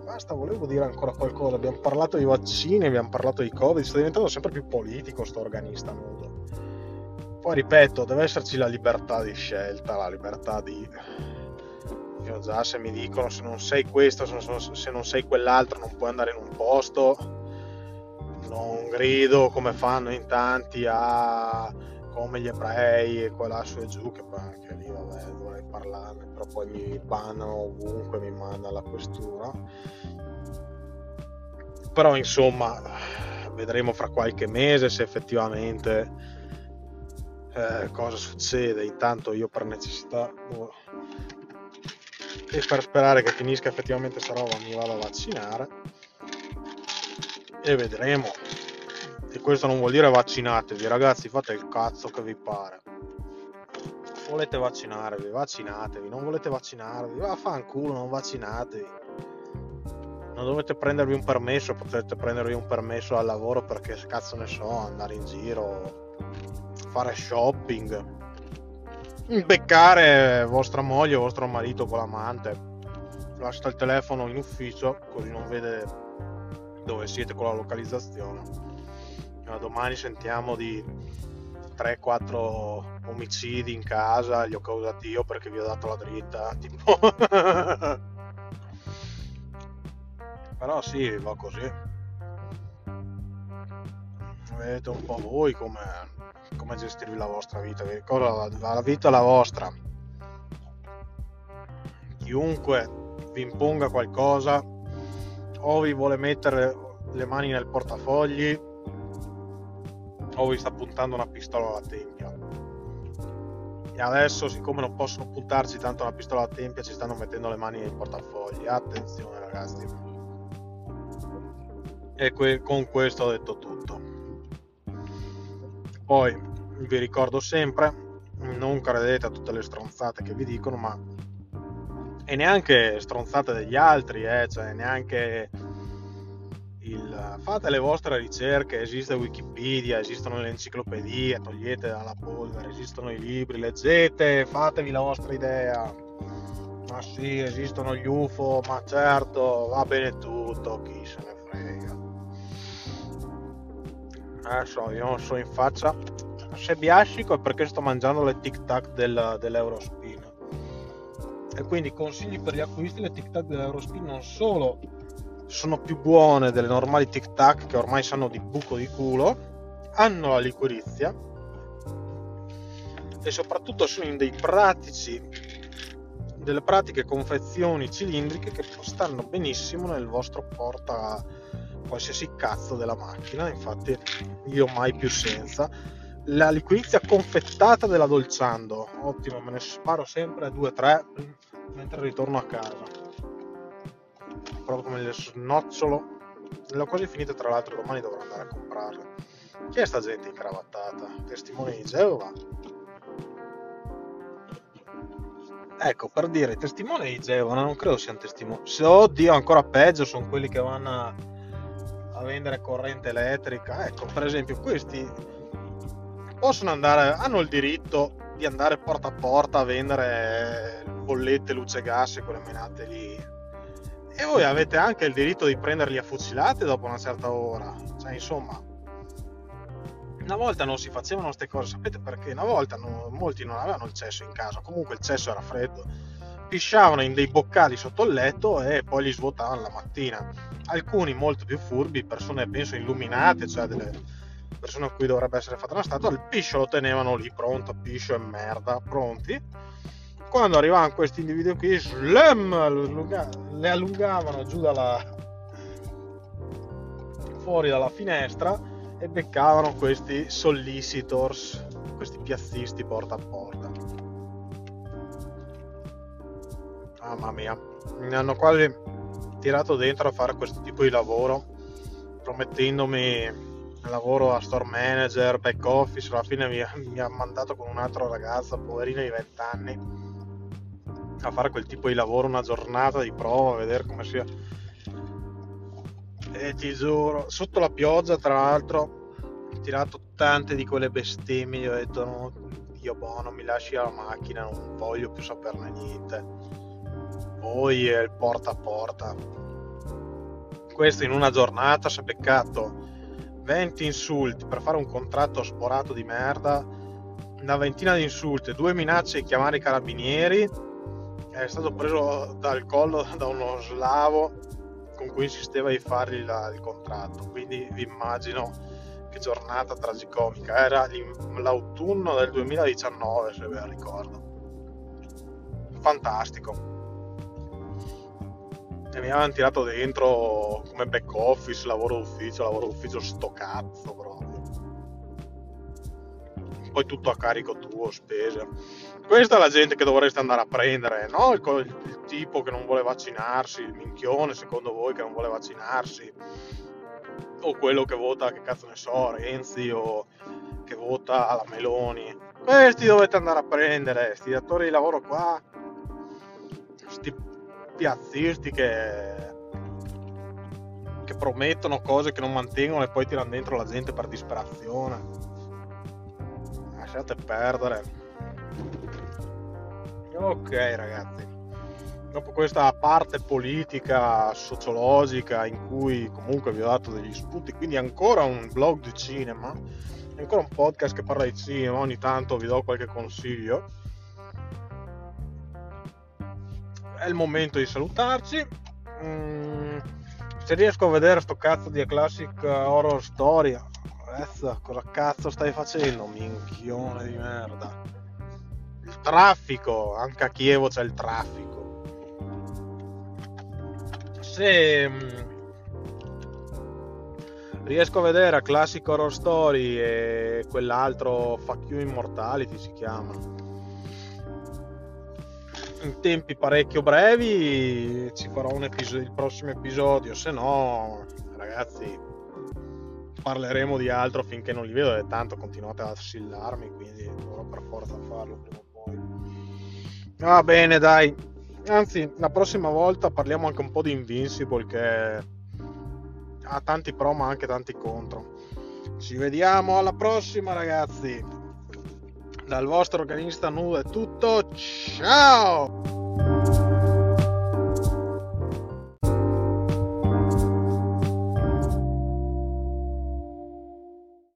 basta, volevo dire ancora qualcosa. Abbiamo parlato di vaccini, abbiamo parlato di Covid, sta diventando sempre più politico sto organista nudo. Poi ripeto, deve esserci la libertà di scelta, la libertà di... Io già se mi dicono se non sei questo, se non sei quell'altro, non puoi andare in un posto, non grido come fanno in tanti a come gli ebrei e qua su e giù, che poi anche lì vabbè dovrei parlarne, però poi mi bannano ovunque, mi manda alla questura. Però insomma, vedremo fra qualche mese se effettivamente eh, cosa succede. Intanto io per necessità boh, e per sperare che finisca effettivamente sta roba mi vado a vaccinare e vedremo e questo non vuol dire vaccinatevi, ragazzi, fate il cazzo che vi pare. Volete vaccinarvi, vaccinatevi, non volete vaccinarvi, vaffanculo, non vaccinatevi. Non dovete prendervi un permesso, potete prendervi un permesso al lavoro perché cazzo ne so, andare in giro, fare shopping, beccare vostra moglie vostro marito con l'amante. Lasciate il telefono in ufficio così non vede dove siete con la localizzazione domani sentiamo di 3-4 omicidi in casa, li ho causati io perché vi ho dato la dritta, tipo... Però sì, va così. Vedete un po' voi come, come gestirvi la vostra vita. Cosa, la vita è la vostra. Chiunque vi imponga qualcosa o vi vuole mettere le mani nel portafogli o vi sta puntando una pistola alla tempia. E adesso, siccome non possono puntarci tanto una pistola alla tempia, ci stanno mettendo le mani nei portafogli. Attenzione, ragazzi. E que- con questo ho detto tutto. Poi vi ricordo sempre: non credete a tutte le stronzate che vi dicono, ma e neanche stronzate degli altri, eh, cioè neanche il, fate le vostre ricerche, esiste Wikipedia, esistono le enciclopedie, togliete dalla polvere, esistono i libri, leggete, fatevi la vostra idea. Ma sì, esistono gli UFO, ma certo, va bene tutto, chi se ne frega. Adesso io non so in faccia. Se biascico è perché sto mangiando le tic tac del, dell'Eurospin. Quindi consigli per gli acquisti, le tic tac dell'Eurospin non solo sono più buone delle normali tic tac che ormai sanno di buco di culo, hanno la liquirizia e soprattutto sono in dei pratici delle pratiche confezioni cilindriche che stanno benissimo nel vostro porta qualsiasi cazzo della macchina infatti io mai più senza. La liquirizia confettata della Dolciando ottimo me ne sparo sempre 2-3 mentre ritorno a casa proprio come le snocciolo. L'ho quasi finita, tra l'altro, domani dovrò andare a comprarle. Chi è sta gente incravattata? Testimone di Geova? Ecco, per dire, testimoni di Geova, non credo siano testimoni. Se oddio, ancora peggio, sono quelli che vanno a, a vendere corrente elettrica. Ecco, per esempio, questi possono andare, hanno il diritto di andare porta a porta a vendere bollette, luce gas e quelle menate lì e voi avete anche il diritto di prenderli a fucilate dopo una certa ora. Cioè, insomma, una volta non si facevano queste cose, sapete perché? Una volta no, molti non avevano il cesso in casa, comunque il cesso era freddo, pisciavano in dei boccali sotto il letto e poi li svuotavano la mattina. Alcuni molto più furbi, persone penso illuminate, cioè delle persone a cui dovrebbe essere fatta una statua, il piscio lo tenevano lì pronto, piscio e merda, pronti quando arrivavano questi individui qui, slam, le allungavano giù dalla fuori dalla finestra e beccavano questi sollicitors, questi piazzisti porta a porta. Mamma mia, mi hanno quasi tirato dentro a fare questo tipo di lavoro, promettendomi lavoro a store manager, back office, alla fine mi, mi ha mandato con un altro ragazzo, poverino di 20 anni a fare quel tipo di lavoro una giornata di prova, a vedere come sia. E ti giuro, sotto la pioggia, tra l'altro, tirato tante di quelle bestemmie, gli ho detto no, boh, non mi lasci la macchina, non voglio più saperne niente. Poi è il porta a porta. Questo in una giornata si è beccato 20 insulti per fare un contratto sporato di merda, una ventina di insulti, due minacce di chiamare i carabinieri, è stato preso dal collo da uno slavo con cui insisteva di fargli la, il contratto. Quindi vi immagino che giornata tragicomica. Era l'autunno del 2019, se la ricordo. Fantastico. E mi avevano tirato dentro come back office, lavoro d'ufficio, lavoro d'ufficio sto cazzo proprio. Poi tutto a carico tuo, spese. Questa è la gente che dovreste andare a prendere, no? Il, il, il tipo che non vuole vaccinarsi, il minchione secondo voi che non vuole vaccinarsi o quello che vota, che cazzo ne so, Renzi o che vota alla Meloni. Questi dovete andare a prendere, questi datori di lavoro qua, questi piazzisti che, che promettono cose che non mantengono e poi tirano dentro la gente per disperazione. Lasciate perdere. Ok ragazzi dopo questa parte politica, sociologica in cui comunque vi ho dato degli spunti, quindi ancora un blog di cinema, ancora un podcast che parla di cinema, ogni tanto vi do qualche consiglio. È il momento di salutarci. Mm, se riesco a vedere sto cazzo di classic horror story, Rez, cosa cazzo stai facendo? Minchione di merda. Il traffico, anche a Chievo c'è il traffico se mm, riesco a vedere a Classic Horror Story e quell'altro Fuck You Immortality si chiama in tempi parecchio brevi ci farò un episodio il prossimo episodio se no ragazzi parleremo di altro finché non li vedo e tanto continuate ad assillarmi quindi dovrò per forza farlo prima o poi va bene dai Anzi, la prossima volta parliamo anche un po' di Invincible che ha tanti pro ma anche tanti contro. Ci vediamo alla prossima ragazzi. Dal vostro organista nudo è tutto. Ciao!